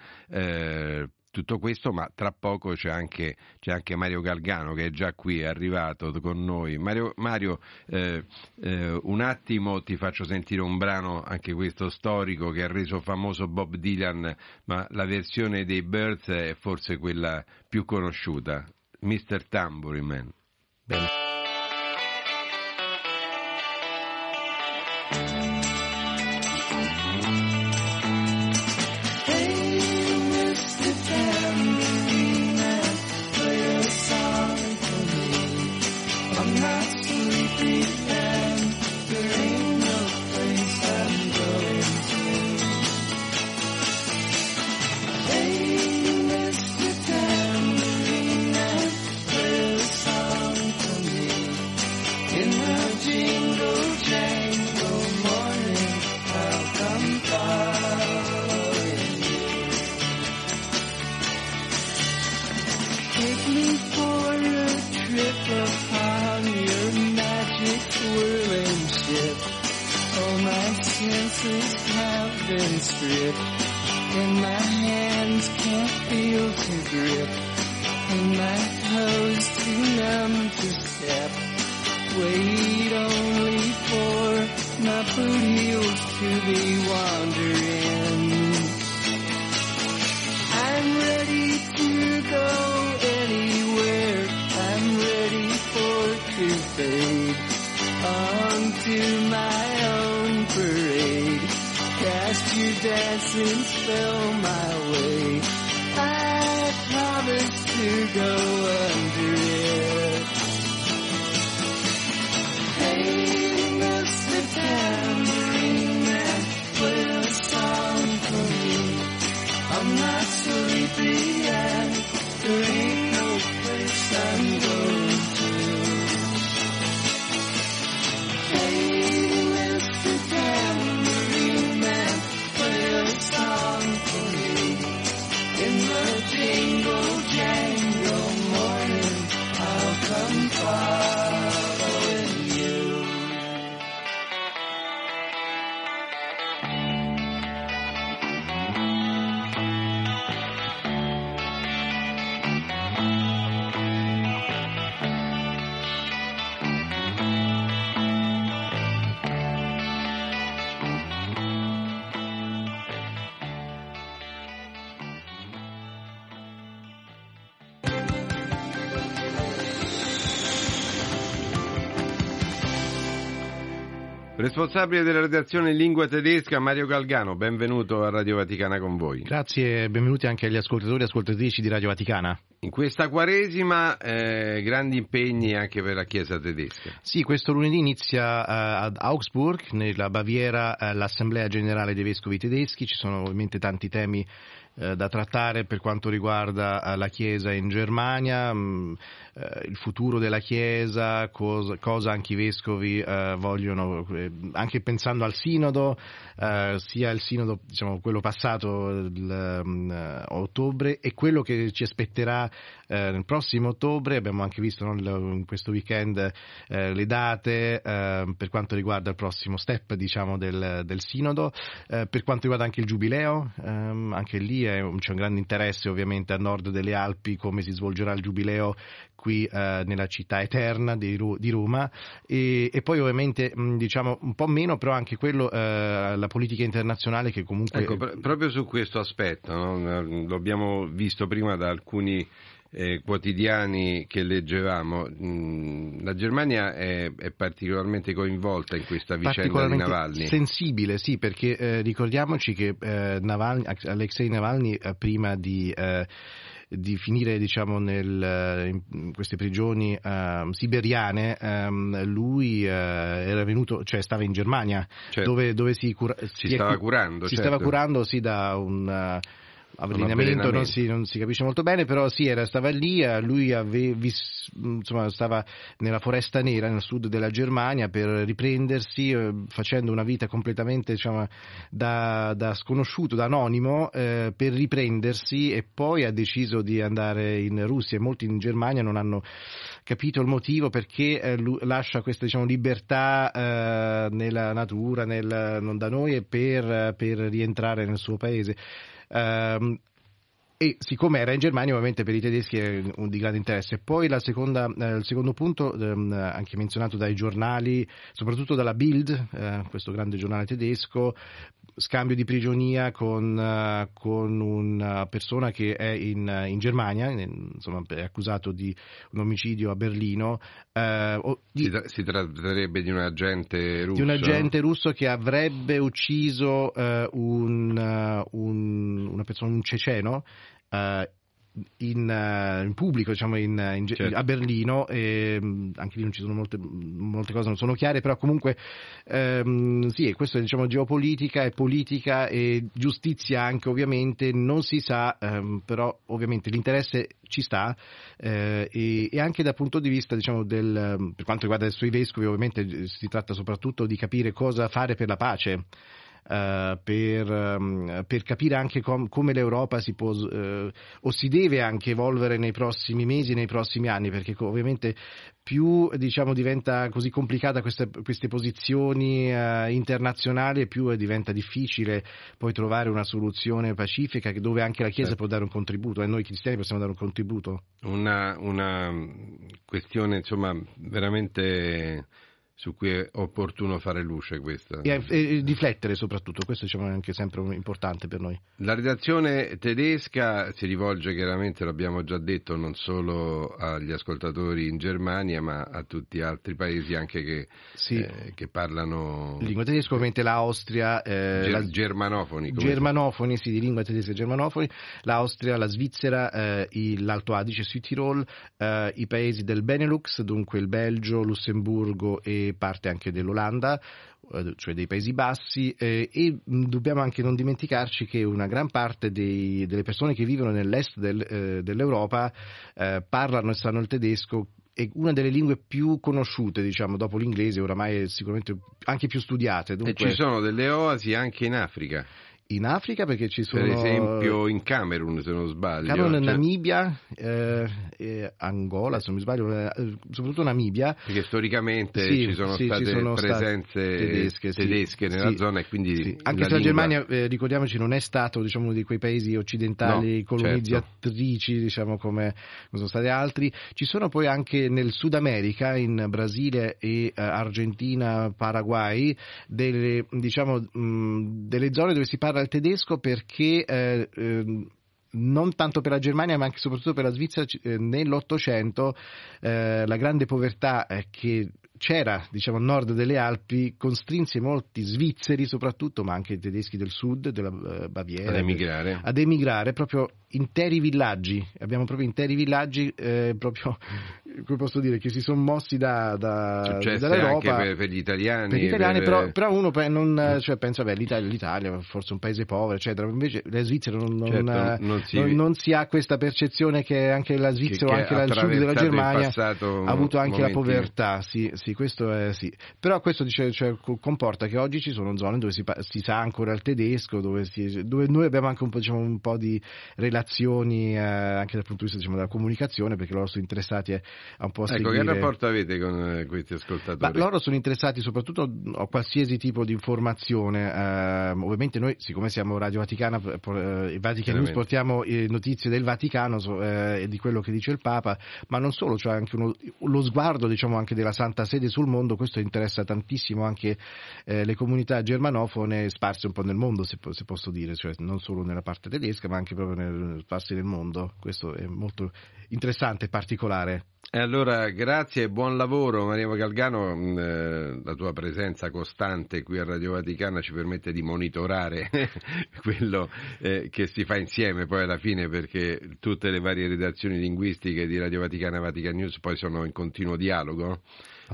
Tutto questo, ma tra poco c'è anche, c'è anche, Mario Galgano che è già qui, è arrivato con noi. Mario, Mario eh, eh, un attimo ti faccio sentire un brano, anche questo storico, che ha reso famoso Bob Dylan, ma la versione dei Birds è forse quella più conosciuta, Mr. Tambourine Man. Bene. Responsabile della redazione in lingua tedesca Mario Galgano, benvenuto a Radio Vaticana con voi. Grazie e benvenuti anche agli ascoltatori e ascoltatrici di Radio Vaticana. In questa Quaresima eh, grandi impegni anche per la Chiesa tedesca. Sì, questo lunedì inizia eh, ad Augsburg, nella Baviera, eh, l'Assemblea Generale dei Vescovi Tedeschi, ci sono ovviamente tanti temi eh, da trattare per quanto riguarda eh, la Chiesa in Germania, mh, eh, il futuro della Chiesa, cosa, cosa anche i vescovi eh, vogliono, eh, anche pensando al sinodo, eh, sia il sinodo, diciamo, quello passato il, a ottobre e quello che ci aspetterà nel prossimo ottobre. Abbiamo anche visto no, in questo weekend le date per quanto riguarda il prossimo step diciamo, del, del sinodo, per quanto riguarda anche il giubileo, ehm, anche lì è, c'è un grande interesse ovviamente a nord delle Alpi come si svolgerà il giubileo qui eh, nella città eterna di, di Roma e, e, poi ovviamente mh, diciamo un po' meno però anche quello eh, la politica internazionale che comunque ecco, pr- proprio su questo aspetto no? lo abbiamo visto prima da alcuni eh, quotidiani che leggevamo, mh, la Germania è, è, particolarmente coinvolta in questa vicenda di Navalny. Sensibile, sì, perché eh, ricordiamoci che eh, Navalny, Alexei Navalny prima di di finire diciamo, nel, in queste prigioni uh, siberiane, um, lui uh, era venuto, cioè stava in Germania, certo. dove, dove, si, cura, si, si stava curando. Si certo. stava curando sì, da un avvelenamento non si, non si, capisce molto bene, però sì, era, stava lì, eh, lui ave, vis, insomma, stava nella foresta nera nel sud della Germania per riprendersi, eh, facendo una vita completamente diciamo, da, da, sconosciuto, da anonimo, eh, per riprendersi e poi ha deciso di andare in Russia. Molti in Germania non hanno capito il motivo perché eh, lascia questa diciamo, libertà eh, nella natura, nel, non da noi, e per, per rientrare nel suo paese. Um, e siccome era in Germania ovviamente per i tedeschi è di grande interesse. Poi seconda, eh, il secondo punto, ehm, anche menzionato dai giornali, soprattutto dalla Bild, eh, questo grande giornale tedesco, scambio di prigionia con, uh, con una persona che è in, in Germania, insomma, è accusato di un omicidio a Berlino. Uh, di, si, tra- si, tratterebbe di un agente russo? Di un agente russo che avrebbe ucciso un, un, una persona, un ceceno, in, uh, in, pubblico diciamo in, in, certo. a Berlino e mm, anche lì non ci sono molte, molte cose non sono chiare però comunque ehm, sì questo è diciamo geopolitica e politica e giustizia anche ovviamente non si sa ehm, però ovviamente l'interesse ci sta eh, e, e, anche dal punto di vista diciamo del per quanto riguarda i vescovi ovviamente si tratta soprattutto di capire cosa fare per la pace Uh, per, um, per, capire anche com- come l'Europa si può uh, o si deve anche evolvere nei prossimi mesi, nei prossimi anni, perché ovviamente più diciamo, diventa così complicata queste, queste posizioni uh, internazionali, più diventa difficile poi trovare una soluzione pacifica dove anche la Chiesa certo. può dare un contributo e noi cristiani possiamo dare un contributo. Una, una questione insomma veramente su cui è opportuno fare luce questa. E, e riflettere soprattutto, questo diciamo, è anche sempre importante per noi. La redazione tedesca si rivolge chiaramente, l'abbiamo già detto, non solo agli ascoltatori in Germania, ma a tutti gli altri paesi anche che, sì. eh, che parlano... Lingua tedesca, ovviamente l'Austria... Eh, Ger- la... Germanofoni. Germanofoni, sì, di lingua tedesca germanofoni, l'Austria, la Svizzera, eh, l'Alto Adige, Südtirol, eh, i paesi del Benelux, dunque il Belgio, Lussemburgo e parte anche dell'Olanda, eh, cioè dei Paesi Bassi, eh, e dobbiamo anche non dimenticarci che una gran parte dei, delle persone che vivono nell'est del, eh, dell'Europa eh, parlano e sanno il tedesco è una delle lingue più conosciute, diciamo, dopo l'inglese, oramai è sicuramente anche più studiate. Dunque... E ci sono delle oasi anche in Africa. In Africa perché ci sono... Per esempio in Camerun, se non sbaglio. Camerun, cioè- Namibia, eh, e Angola, se non mi sbaglio, eh, soprattutto Namibia. Perché storicamente Sì, ci sono sì, state ci sono presenze tedesche, sì. tedesche nella Sì. zona e quindi Anche la se la lingua- Germania, eh, ricordiamoci, non è stato diciamo, uno di quei paesi occidentali No, certo. colonizzatrici, diciamo, come, come sono stati altri. Ci sono poi anche nel Sud America, in Brasile e eh, Argentina, Paraguay, delle, diciamo, mh, delle zone dove si parla il tedesco perché eh, ehm, non tanto per la Germania ma anche soprattutto per la Svizzera eh, nell'Ottocento eh, la grande povertà eh, che c'era diciamo a nord delle Alpi costrinse molti svizzeri soprattutto ma anche tedeschi del sud della eh, Baviera Ad emigrare. ad emigrare proprio interi villaggi abbiamo proprio interi villaggi eh, proprio come posso dire che si sono mossi da, da dall'Europa per, per gli italiani. per gli italiani, per- però, però uno non, cioè, pensa, beh, l'Italia, l'Italia forse un paese povero, eccetera. Invece la Svizzera non, non, Certo, eh, non si- non- non si ha questa percezione che anche la Svizzera che o anche la- il sud della Germania ha avuto anche la momenti- povertà. Sì, sì, questo è sì. Però questo dice, cioè, co- comporta che oggi ci sono zone dove si, si sa ancora il tedesco, dove, si- dove noi abbiamo anche un po', diciamo, un po' di relazioni eh, anche dal punto di vista diciamo, della comunicazione, perché loro sono interessati a, a un po' a Ecco, che seguire- rapporto avete con eh, questi ma ascoltatori? loro sono interessati soprattutto a qualsiasi tipo di informazione. ehm, ovviamente noi, siccome siamo Radio Vaticana, eh, eh, Vatican News portiamo eh, notizie del Vaticano eh, e di quello che dice il Papa, ma non solo, cioè anche uno- lo sguardo diciamo, anche della Santa Sede sul mondo, questo interessa tantissimo anche eh, le comunità germanofone sparse un po' nel mondo, se, se posso dire, cioè non solo nella parte tedesca, ma anche proprio nel, sparse nel mondo. Questo è molto interessante e particolare. E allora grazie e buon lavoro Maria Galgano, mh, eh, la tua presenza costante qui a Radio Vaticana ci permette di monitorare quello eh, che si fa insieme poi alla fine perché tutte le varie redazioni linguistiche di Radio Vaticana e Vatican News poi sono in continuo dialogo.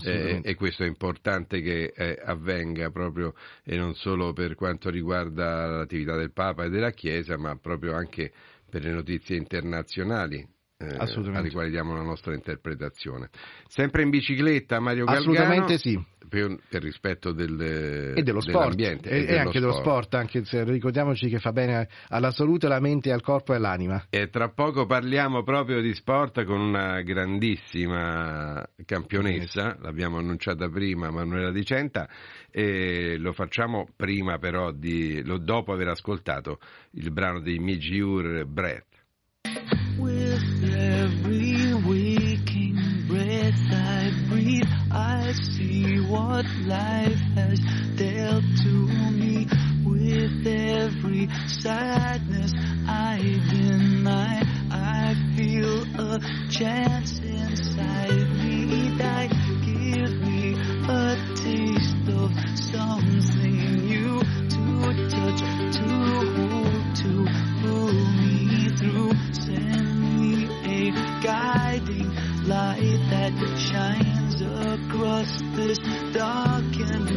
Eh, e questo è importante che eh, avvenga proprio e non solo per quanto riguarda l'attività del Papa e della Chiesa, ma proprio anche per le notizie internazionali. Eh, Assolutamente. alle quali diamo la nostra interpretazione. Sempre in bicicletta, Mario Galgano? Assolutamente sì. Per, per rispetto del, e dello sport dell'ambiente e, e dello anche dello sport, anche se ricordiamoci che fa bene alla salute, alla mente, al corpo e all'anima. E tra poco parliamo proprio di sport con una grandissima campionessa, l'abbiamo annunciata prima, Manuela Di Centa, e lo facciamo prima però di, lo- dopo aver ascoltato il brano di Mijiur Breath. Every waking breath I breathe, I see what life has dealt to me. With every sadness I deny, I feel a chance inside me die. Give me a taste of something new to touch, to hold, to pull me through. Send guiding light that shines across this darkened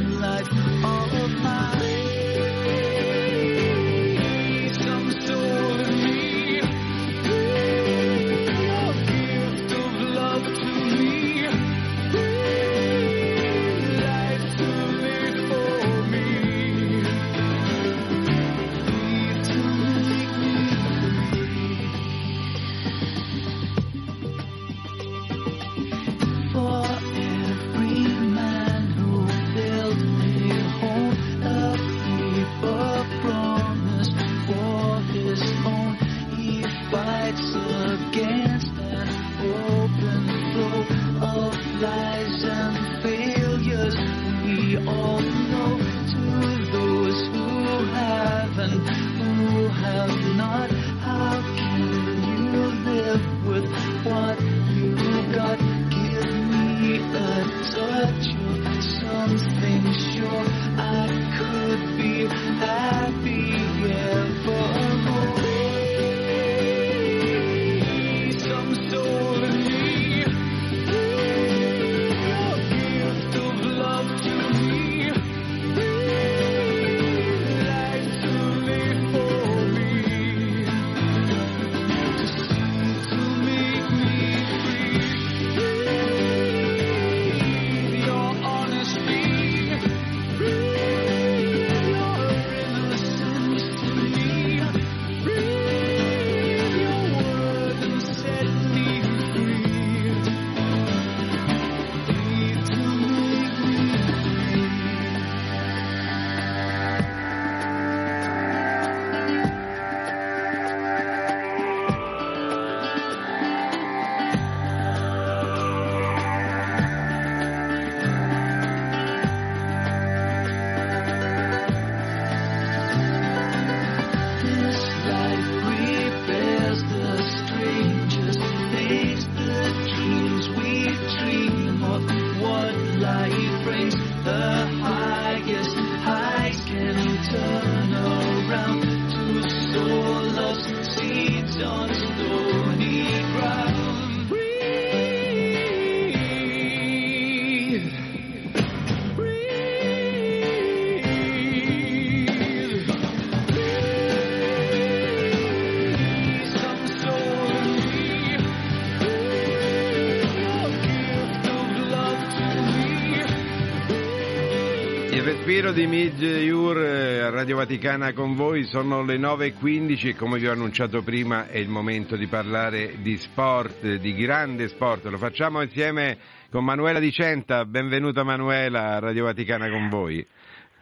di Midge Jur eh, Radio Vaticana con voi sono le 9.15 e come vi ho annunciato prima è il momento di parlare di sport, di grande sport. Lo facciamo insieme con Manuela Di Centa. Benvenuta Manuela a Radio Vaticana con voi.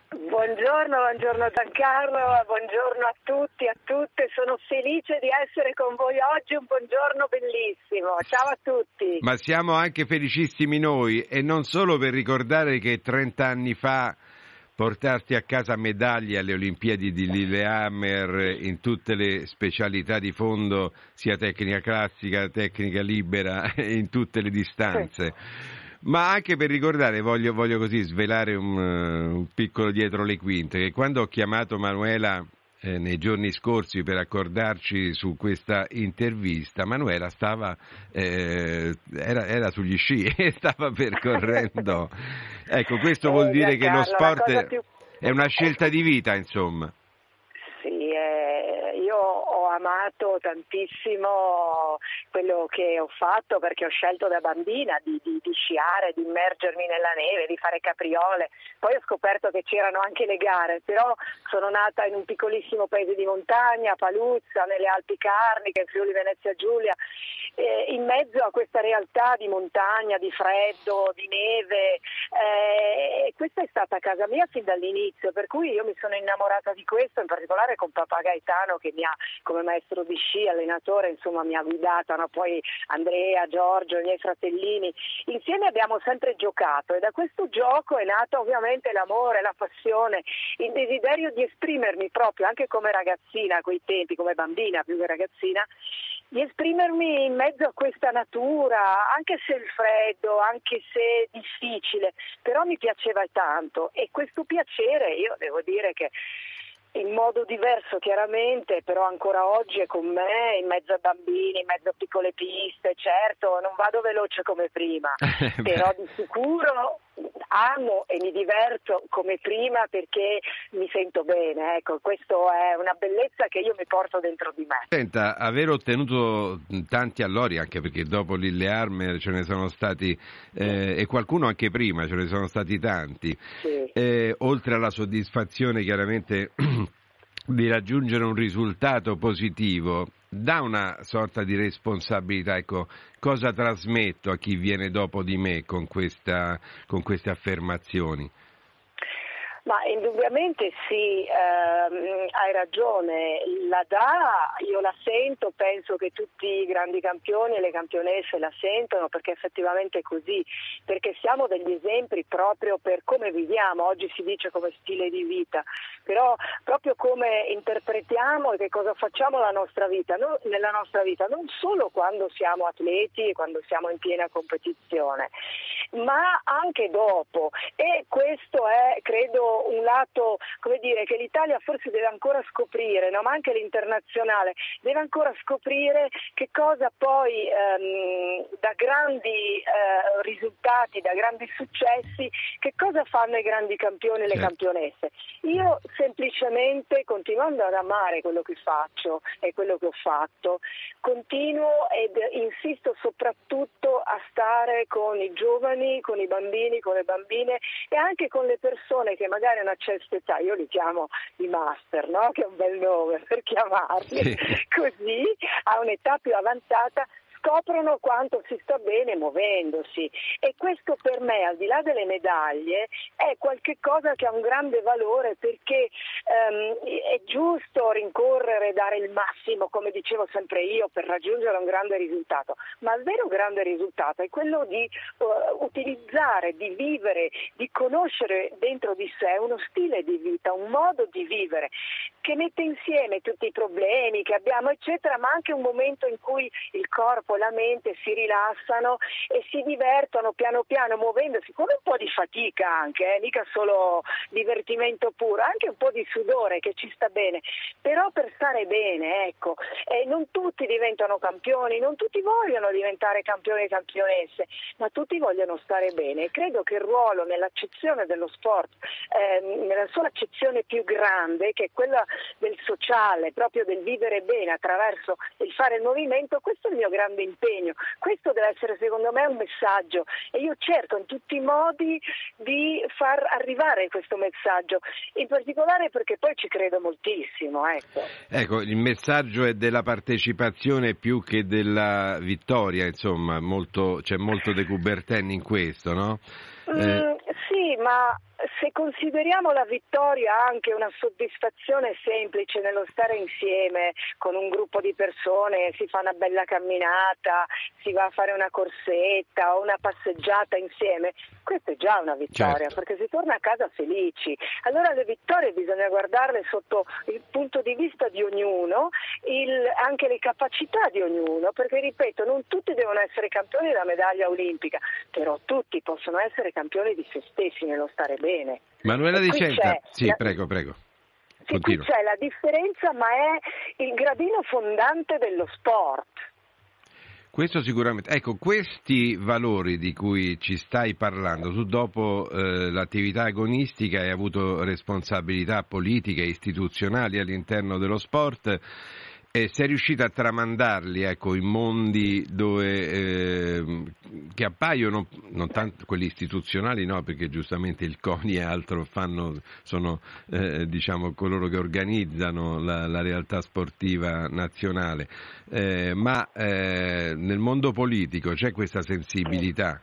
Buongiorno, buongiorno Giancarlo, buongiorno a tutti, a tutte. Sono felice di essere con voi oggi, un buongiorno bellissimo. Ciao a tutti. Ma siamo anche felicissimi noi e non solo per ricordare che 30 anni fa portarti a casa medaglie alle Olimpiadi di Lillehammer in tutte le specialità di fondo, sia tecnica classica, tecnica libera, in tutte le distanze. Sì ma anche per ricordare, voglio, voglio così svelare un, uh, un, piccolo dietro le quinte, che quando ho chiamato Manuela eh, nei giorni scorsi per accordarci su questa intervista, Manuela stava, eh, era, era, sugli sci e stava percorrendo. ecco, questo vuol eh, dire che lo sport è una scelta di vita, insomma. Amato tantissimo quello che ho fatto perché ho scelto da bambina di, di, di, sciare, di immergermi nella neve, di fare capriole. Poi ho scoperto che c'erano anche le gare, però sono nata in un piccolissimo paese di montagna, Paluzza, nelle Alpi Carniche, in Friuli Venezia Giulia, eh, in mezzo a questa realtà di montagna, di freddo, di neve. Eh, questa è stata casa mia fin dall'inizio, per cui io mi sono innamorata di questo, in particolare con papà Gaetano che mi ha come maestro di sci, allenatore, insomma mi ha guidata, no? poi Andrea, Giorgio, i miei fratellini. Insieme abbiamo sempre giocato e da questo gioco è nato ovviamente l'amore, la passione, il desiderio di esprimermi proprio anche come ragazzina a quei tempi, come bambina più che ragazzina, di esprimermi in mezzo a questa natura, anche se il freddo, anche se difficile, però mi piaceva tanto e questo piacere io devo dire che in modo diverso chiaramente, però ancora oggi è con me, in mezzo a bambini, in mezzo a piccole piste, certo, non vado veloce come prima, però di sicuro amo e mi diverto come prima perché mi sento bene, ecco, questa è una bellezza che io mi porto dentro di me. Senta, aver ottenuto tanti allori, anche perché dopo Lillehammer ce ne sono stati, eh, e qualcuno anche prima, ce ne sono stati tanti, sì. eh, oltre alla soddisfazione chiaramente di raggiungere un risultato positivo, dà una sorta di responsabilità. Ecco, cosa trasmetto a chi viene dopo di me con, questa, con queste affermazioni? Ma indubbiamente sì, ehm, hai ragione, la dà, io la sento, penso che tutti i grandi campioni e le campionesse la sentono perché effettivamente è così, perché siamo degli esempi proprio per come viviamo, oggi si dice come stile di vita, però proprio come interpretiamo e che cosa facciamo nella nostra vita, no, nella nostra vita, non solo quando siamo atleti e quando siamo in piena competizione, ma anche dopo. E questo è credo un lato come dire, che l'Italia forse deve ancora scoprire, no? ma anche l'internazionale deve ancora scoprire che cosa poi ehm, da grandi eh, risultati, da grandi successi, che cosa fanno i grandi campioni e le certo. campionesse. Io semplicemente continuando ad amare quello che faccio e quello che ho fatto, continuo ed insisto soprattutto a stare con i giovani, con i bambini, con le bambine e anche con le persone che magari hanno accesso età, io li chiamo i master, no? che è un bel nome per chiamarli, sì. così a un'età più avanzata scoprono quanto si sta bene muovendosi. E questo per me, al di là delle medaglie, è qualcosa che ha un grande valore perché um, è giusto rincorrere, dare il massimo, come dicevo sempre io, per raggiungere un grande risultato, ma il vero grande risultato è quello di uh, utilizzare, di vivere, di conoscere dentro di sé uno stile di vita, un modo di vivere che mette insieme tutti i problemi che abbiamo, eccetera, ma anche un momento in cui il corpo e la mente si rilassano e si divertono piano piano muovendosi con un po' di fatica anche, eh, mica solo divertimento puro, anche un po' di sudore che ci sta bene, però per stare bene, ecco, eh, non tutti diventano campioni, non tutti vogliono diventare campioni e campionesse, ma tutti vogliono stare bene. E credo che il ruolo nell'accezione dello sport, eh, nella sua accezione più grande, che è quella del sociale, proprio del vivere bene attraverso il fare il movimento, questo è il mio grande grande impegno. Questo deve essere secondo me un messaggio e io cerco in tutti i modi di far arrivare questo messaggio, in particolare perché poi ci credo moltissimo. Ecco, ecco il messaggio è della partecipazione più che della vittoria, insomma, molto, c'è molto De Coubertin in questo, no? Mm, eh... Sì, ma se consideriamo la vittoria anche una soddisfazione semplice nello stare insieme con un gruppo di persone, si fa una bella camminata, si va a fare una corsetta o una passeggiata insieme, questa è già una vittoria certo. perché si torna a casa felici. Allora le vittorie bisogna guardarle sotto il punto di vista di ognuno, il, anche le capacità di ognuno, perché ripeto, non tutti devono essere campioni della medaglia olimpica, però tutti possono essere campioni di se stessi nello stare bene bene. Manuela Di Centa, sì, la... prego, prego. Sì, qui c'è la differenza, ma è il gradino fondante dello sport. Questo sicuramente. Ecco, questi valori di cui ci stai parlando, tu dopo eh, l'attività agonistica hai avuto responsabilità politiche e istituzionali all'interno dello sport e sei riuscito a tramandarli ecco, in mondi dove, eh, che appaiono, non tanto quelli istituzionali, no, perché giustamente il CONI e altro fanno, sono eh, diciamo, coloro che organizzano la, la realtà sportiva nazionale, eh, ma eh, nel mondo politico c'è questa sensibilità?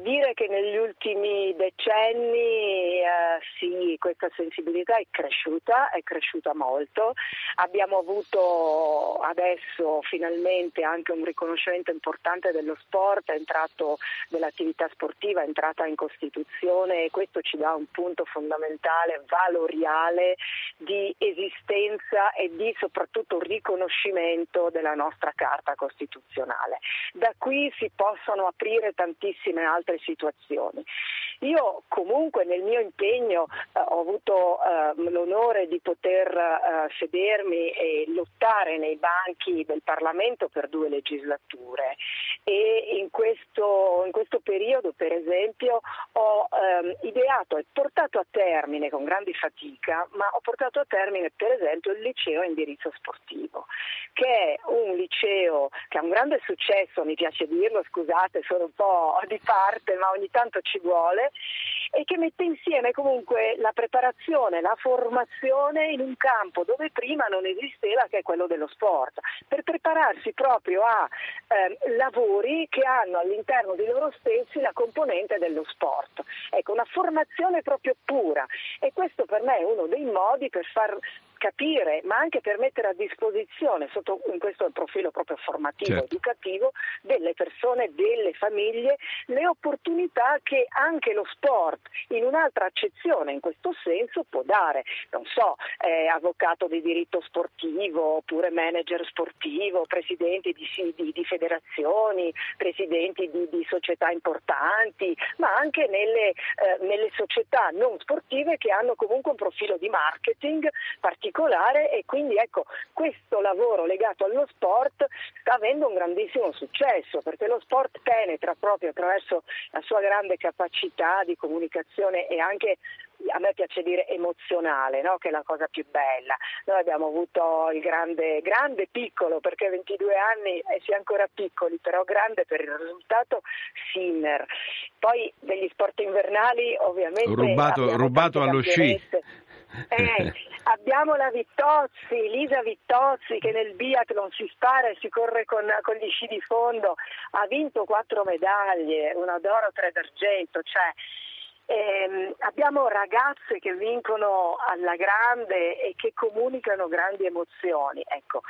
Dire che negli ultimi decenni eh, sì, questa sensibilità è cresciuta, è cresciuta molto. Abbiamo avuto adesso finalmente anche un riconoscimento importante dello sport, è entrato dell'attività sportiva, è entrata in Costituzione e questo ci dà un punto fondamentale, valoriale di esistenza e di soprattutto riconoscimento della nostra Carta Costituzionale. Da qui si possono aprire tantissime altre altre situazioni. Io comunque nel mio impegno eh, ho avuto eh, l'onore di poter eh, sedermi e lottare nei banchi del Parlamento per due legislature e in questo, in questo periodo per esempio ho ehm, ideato e portato a termine con grande fatica, ma ho portato a termine per esempio il liceo indirizzo sportivo, che è un liceo che ha un grande successo, mi piace dirlo, scusate, sono un po' di parte, ma ogni tanto ci vuole e che mette insieme comunque la preparazione, la formazione in un campo dove prima non esisteva che è quello dello sport, per prepararsi proprio a eh, lavori che hanno all'interno di loro stessi la componente dello sport. Ecco, una formazione proprio pura e questo per me è uno dei modi per far capire, ma anche per mettere a disposizione, sotto in questo profilo proprio formativo, certo. educativo, delle persone, delle famiglie, le opportunità che anche lo sport, in un'altra accezione in questo senso, può dare. Non so, eh, avvocato di diritto sportivo, oppure manager sportivo, presidenti di, di, di federazioni, presidenti di, di, società importanti, ma anche nelle, eh, nelle società non sportive che hanno comunque un profilo di marketing particolare particolare e quindi ecco questo lavoro legato allo sport sta avendo un grandissimo successo perché lo sport penetra proprio attraverso la sua grande capacità di comunicazione e anche a me piace dire emozionale, no? che è la cosa più bella. Noi abbiamo avuto il grande, grande piccolo, perché 22 anni e si è ancora piccoli, però grande per il risultato Sinner. Poi degli sport invernali ovviamente... Rubato, rubato allo sci. Eh, abbiamo la Vittozzi, Lisa Vittozzi che nel biathlon si spara e si corre con, con gli sci di fondo, ha vinto quattro medaglie, una d'oro, tre d'argento, cioè eh, abbiamo ragazze che vincono alla grande e che comunicano grandi emozioni. Ecco,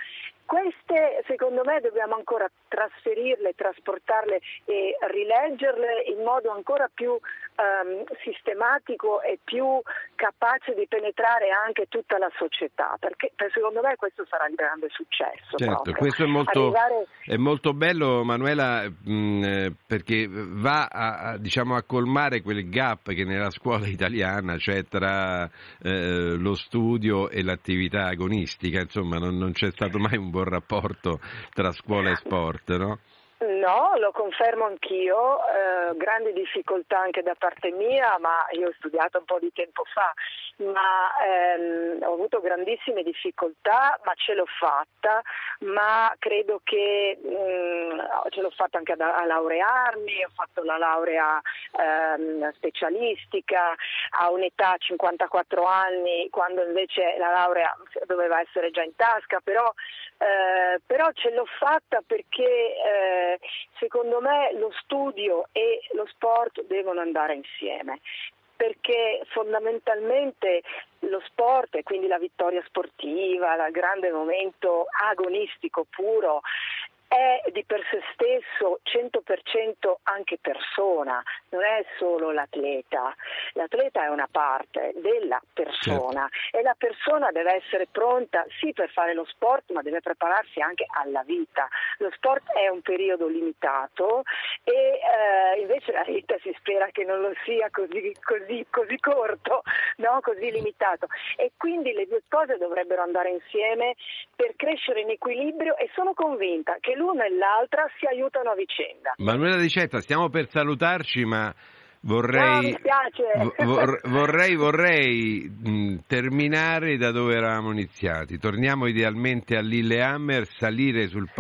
queste secondo me dobbiamo ancora trasferirle, trasportarle e rileggerle in modo ancora più um, sistematico e più capace di penetrare anche tutta la società, perché secondo me questo sarà il grande successo. Certo, proprio. questo è molto, Arrivare... è molto bello Manuela mh, perché va a, a, diciamo, a, colmare quel gap che nella scuola italiana c'è tra eh, lo studio e l'attività agonistica, insomma non, non c'è stato mai un buon rapporto tra scuola e sport, no? No, lo confermo anch'io, eh, grandi difficoltà anche da parte mia, ma io ho studiato un po' di tempo fa, ma ehm, ho avuto grandissime difficoltà, ma ce l'ho fatta, ma credo che mh, mm, ce l'ho fatta anche a, a, laurearmi, ho fatto la laurea ehm, specialistica. A un'età 54 anni, quando invece la laurea doveva essere già in tasca, però eh, però ce l'ho fatta perché eh, secondo me lo studio e lo sport devono andare insieme perché fondamentalmente lo sport e quindi la vittoria sportiva, il grande momento agonistico puro è di per sé stesso 100% anche persona, non è solo l'atleta. L'atleta è una parte della persona certo. e la persona deve essere pronta sì per fare lo sport, ma deve prepararsi anche alla vita. Lo sport è un periodo limitato e eh, invece la vita si spera che non lo sia così, così, così corto, no? così limitato. E quindi le due cose dovrebbero andare insieme per crescere in equilibrio e sono convinta che l'una e l'altra si aiutano a vicenda. Manuela Dicetta, stiamo per salutarci, ma vorrei, no, vorrei, vorrei mh, terminare da dove eravamo iniziati. Torniamo idealmente a Lillehammer, salire sul sì.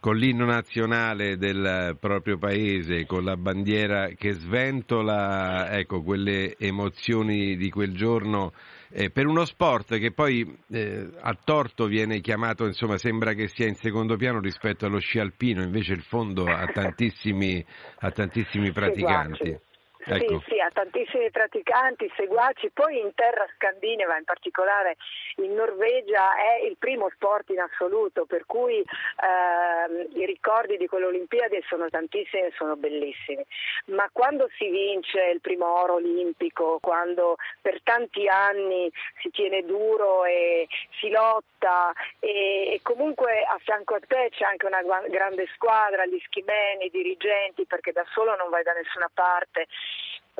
Con l'inno nazionale del proprio paese, con la bandiera che sventola, ecco, quelle emozioni di quel giorno eh, per uno sport che poi eh, a torto viene chiamato, insomma, sembra che sia in secondo piano rispetto allo sci alpino, invece il fondo ha tantissimi, ha tantissimi praticanti. Ecco. Sì, sì, ha tantissimi praticanti, seguaci, poi in terra scandinava, in particolare in Norvegia, è il primo sport in assoluto, per cui eh, i ricordi di quelle Olimpiadi sono tantissimi e sono bellissimi. Ma quando si vince il primo oro olimpico, quando per tanti anni si tiene duro e si lotta e, e comunque a fianco a te c'è anche una grande squadra, gli schimeni, i dirigenti, perché da solo non vai da nessuna parte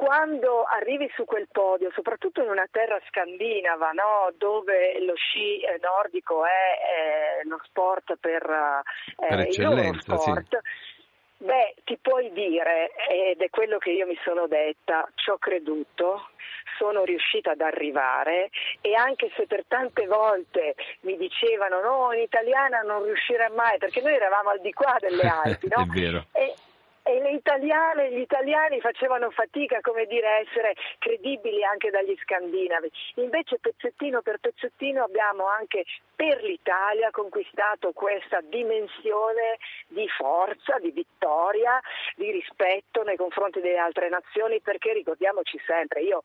quando arrivi su quel podio, soprattutto in una terra scandinava, no? dove lo sci eh, nordico è, lo sport per, eh, per il loro sport, sì. beh, ti puoi dire, ed è quello che io mi sono detta, ci ho creduto, sono riuscita ad arrivare e anche se per tante volte mi dicevano no, in italiana non riuscirai mai, perché noi eravamo al di qua delle Alpi, no? è vero. E, e le italiane, gli italiani facevano fatica come dire, a essere credibili anche dagli scandinavi. Invece pezzettino per pezzettino abbiamo anche per l'Italia conquistato questa dimensione di forza, di vittoria, di rispetto nei confronti delle altre nazioni perché ricordiamoci sempre, io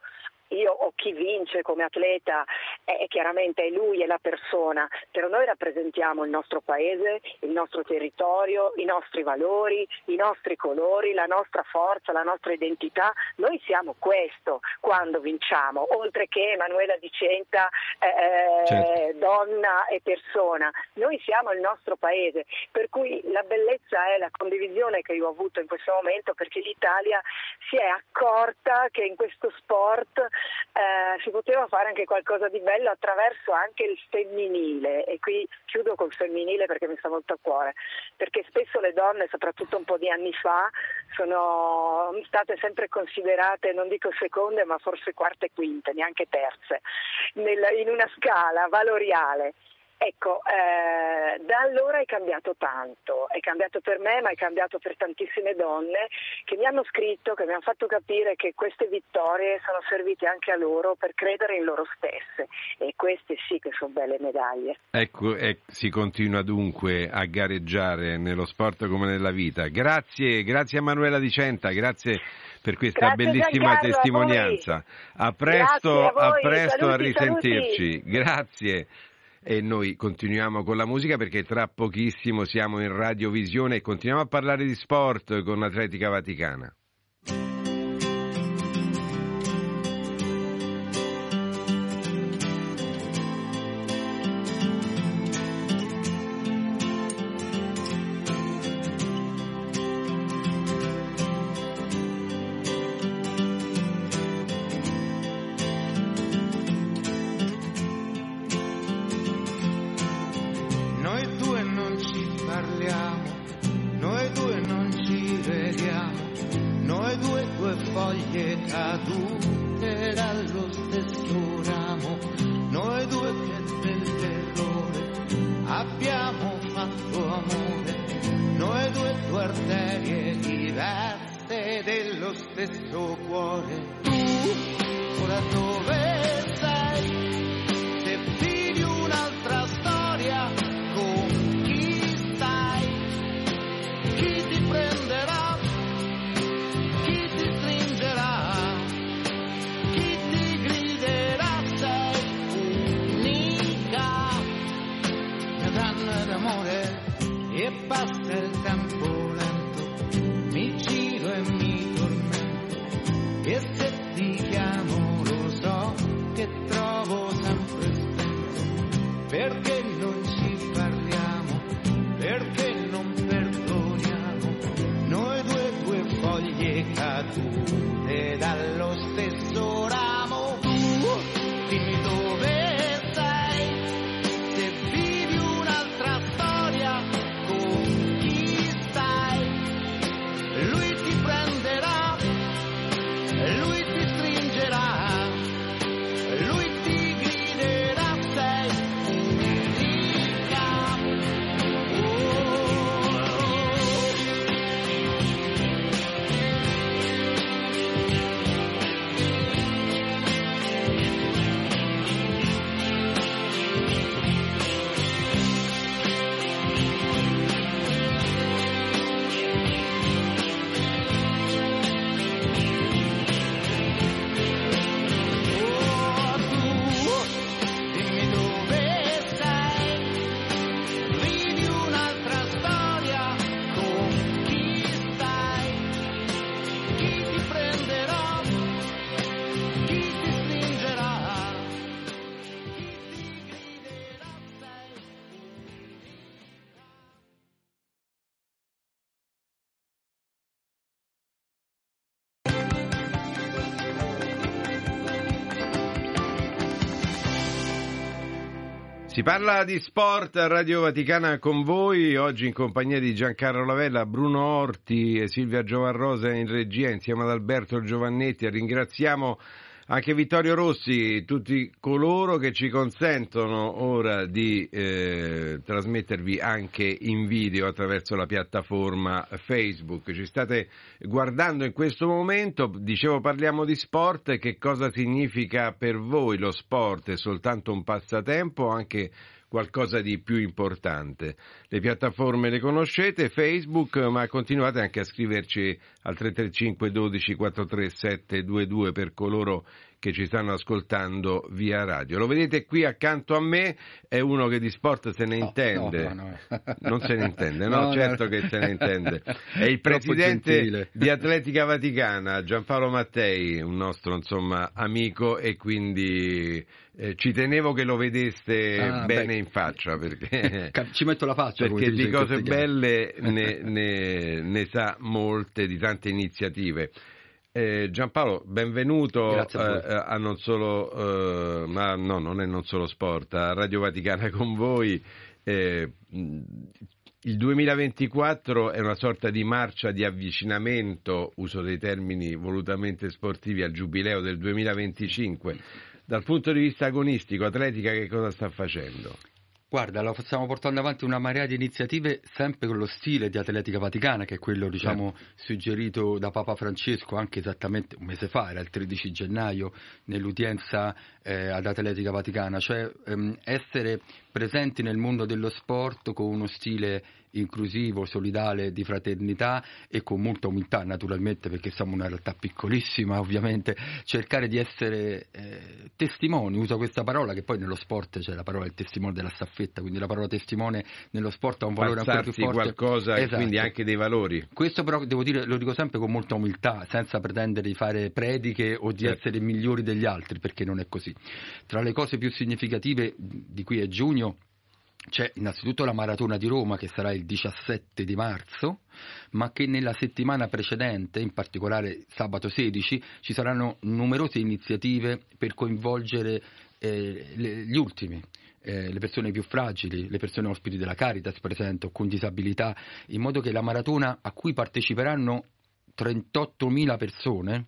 io o chi vince come atleta è chiaramente è lui, è la persona, però noi rappresentiamo il nostro paese, il nostro territorio, i nostri valori, i nostri colori, la nostra forza, la nostra identità. Noi siamo questo quando vinciamo, oltre che Emanuela Dicenta, eh, certo. donna e persona. Noi siamo il nostro paese, per cui la bellezza è la condivisione che io ho avuto in questo momento perché l'Italia si è accorta che in questo sport eh, si poteva fare anche qualcosa di bello attraverso anche il femminile. E qui chiudo col femminile perché mi sta molto a cuore, perché spesso le donne, soprattutto un po' di anni fa, sono state sempre considerate, non dico seconde, ma forse quarte e quinte, neanche terze, nel, in una scala valoriale. Ecco, eh, da allora è cambiato tanto, è cambiato per me ma è cambiato per tantissime donne che mi hanno scritto, che mi hanno fatto capire che queste vittorie sono servite anche a loro per credere in loro stesse e queste sì che sono belle medaglie. Ecco, e si continua dunque a gareggiare nello sport come nella vita. Grazie, grazie a Manuela Dicenta, grazie per questa grazie bellissima Giancarlo, testimonianza. A, a presto, a, a, presto saluti, a risentirci. Saluti. Grazie e noi continuiamo con la musica perché tra pochissimo siamo in radiovisione e continuiamo a parlare di sport con Atletica Vaticana. Si parla di sport a Radio Vaticana con voi, oggi in compagnia di Giancarlo Lavella, Bruno Orti e Silvia Giovanrosa in regia insieme ad Alberto Giovannetti. Ringraziamo anche Vittorio Rossi, tutti coloro che ci consentono ora di eh, trasmettervi anche in video attraverso la piattaforma Facebook. Ci state guardando in questo momento, dicevo parliamo di sport, che cosa significa per voi lo sport? È soltanto un passatempo anche qualcosa di più importante. Le piattaforme le conoscete, Facebook, ma continuate anche a scriverci al 335 12 437 22 per coloro che ci stanno ascoltando via radio. Lo vedete qui accanto a me, è uno che di sport se ne intende. no, no. Non se ne intende, no, No, certo no. che se ne intende. È il presidente di Atletica Vaticana, Giampaolo Mattei, un nostro insomma amico e quindi eh, ci tenevo che lo vedeste Ah, bene beh. in faccia perché Ci metto la faccia perché di cose belle ne, ne- ne sa molte, di tante iniziative. Eh, Giampaolo, benvenuto a eh, a non solo, eh, ma no, non è non solo sport, a Radio Vaticana con voi. Eh, il 2024 è una sorta di marcia di avvicinamento, uso dei termini volutamente sportivi, al giubileo del 2025. Dal punto di vista agonistico, Atletica che cosa sta facendo? Guarda, lo stiamo portando avanti una marea di iniziative sempre con lo stile di Atletica Vaticana, che è quello diciamo suggerito da Papa Francesco anche esattamente un mese fa, era il 13 gennaio, nell'udienza eh, ad Atletica Vaticana, cioè ehm, essere presenti nel mondo dello sport con uno stile inclusivo, solidale, di fraternità e con molta umiltà naturalmente perché siamo una realtà piccolissima ovviamente, cercare di essere eh, testimoni, uso questa parola che poi nello sport c'è la parola il testimone della staffetta, quindi la parola testimone nello sport ha un valore ancora più forte. qualcosa e Esatto. quindi anche dei valori. Questo però devo dire, lo dico sempre con molta umiltà, senza pretendere di fare prediche o di essere migliori degli altri, perché non è così. Tra le cose più significative di qui a giugno c'è innanzitutto la maratona di Roma che sarà il 17 di marzo, ma che nella settimana precedente, in particolare sabato 16, ci saranno numerose iniziative per coinvolgere eh, le- gli ultimi. eh, le persone più fragili, le persone ospiti della Caritas, per esempio, con disabilità, in modo che la maratona a cui parteciperanno 38.000 persone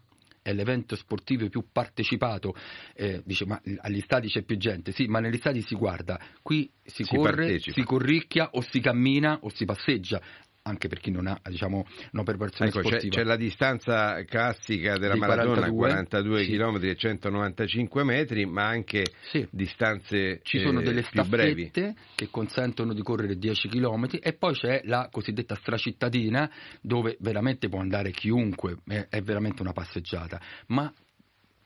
è l'evento sportivo più partecipato, eh, dice ma agli stadi c'è più gente, sì, ma negli stadi si guarda, qui si, Si corre, partecipa. si corricchia o si cammina o si passeggia, anche per chi non ha diciamo, una preparazione Ecco, c'è, sportiva. c'è la distanza classica della Di maratona, 42, 42 sì. km e 195 metri, ma anche distanze Ci sono eh, delle più brevi. staffette che consentono di correre 10 km e poi c'è la cosiddetta stracittadina dove veramente può andare chiunque, è, è veramente una passeggiata. Ma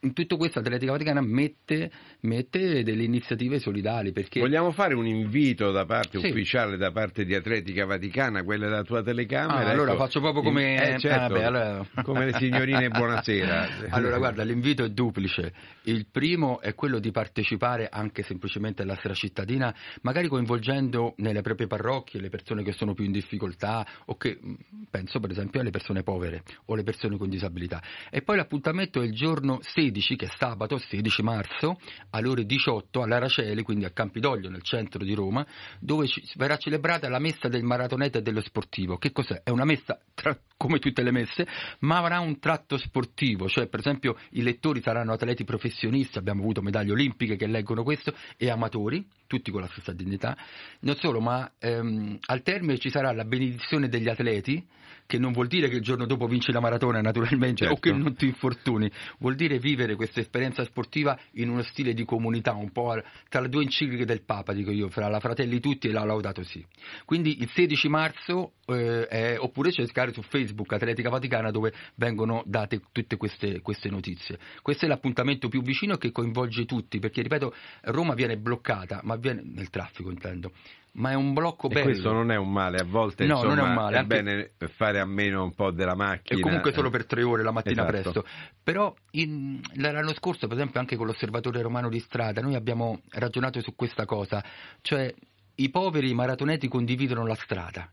in tutto questo Atletica Vaticana mette, mette delle iniziative solidali perché Vogliamo fare un invito da parte Sì. ufficiale, da parte di Atletica Vaticana, quella della tua telecamera? Ah, allora ecco. faccio proprio come, Eh, certo, ah, beh, allora- come le signorine buonasera. allora guarda, l'invito è duplice. Il primo è quello di partecipare anche semplicemente alla sera cittadina, magari coinvolgendo nelle proprie parrocchie le persone che sono più in difficoltà o che mh, penso per esempio alle persone povere o alle persone con disabilità. E poi l'appuntamento è il giorno 16, che è sabato, 16 marzo, alle ore 18 all'Araceli, quindi a Campidoglio nel centro di Roma, dove verrà celebrata la messa del maratoneta e dello sportivo. Che cos'è? È una messa tra- come tutte le messe, ma avrà un tratto sportivo, cioè per esempio i lettori saranno atleti professionisti, abbiamo avuto medaglie olimpiche che leggono questo, e amatori, tutti con la stessa dignità. Non solo, ma ehm, al termine ci sarà la benedizione degli atleti, che non vuol dire che il giorno dopo vinci la maratona naturalmente o Certo. che non ti infortuni, vuol dire vivere questa esperienza sportiva in uno stile di comunità, un po' tra le due encicliche del Papa, dico io, fra la Fratelli Tutti e la Laudato Si. Quindi il 16 marzo, eh, è- oppure cercare su Facebook Atletica Vaticana dove vengono date tutte queste, queste notizie. Questo è l'appuntamento più vicino che coinvolge tutti, perché ripeto, Roma viene bloccata, ma viene nel traffico intendo, ma è un blocco E bello. questo non è un male, a volte No, non insomma, è un male, è anche- bene fare a meno un po' della macchina. E comunque solo per tre ore la mattina Esatto. presto. Però in- l'anno scorso, per esempio, anche con l'osservatorio romano di strada, noi abbiamo ragionato su questa cosa, cioè i poveri maratoneti condividono la strada.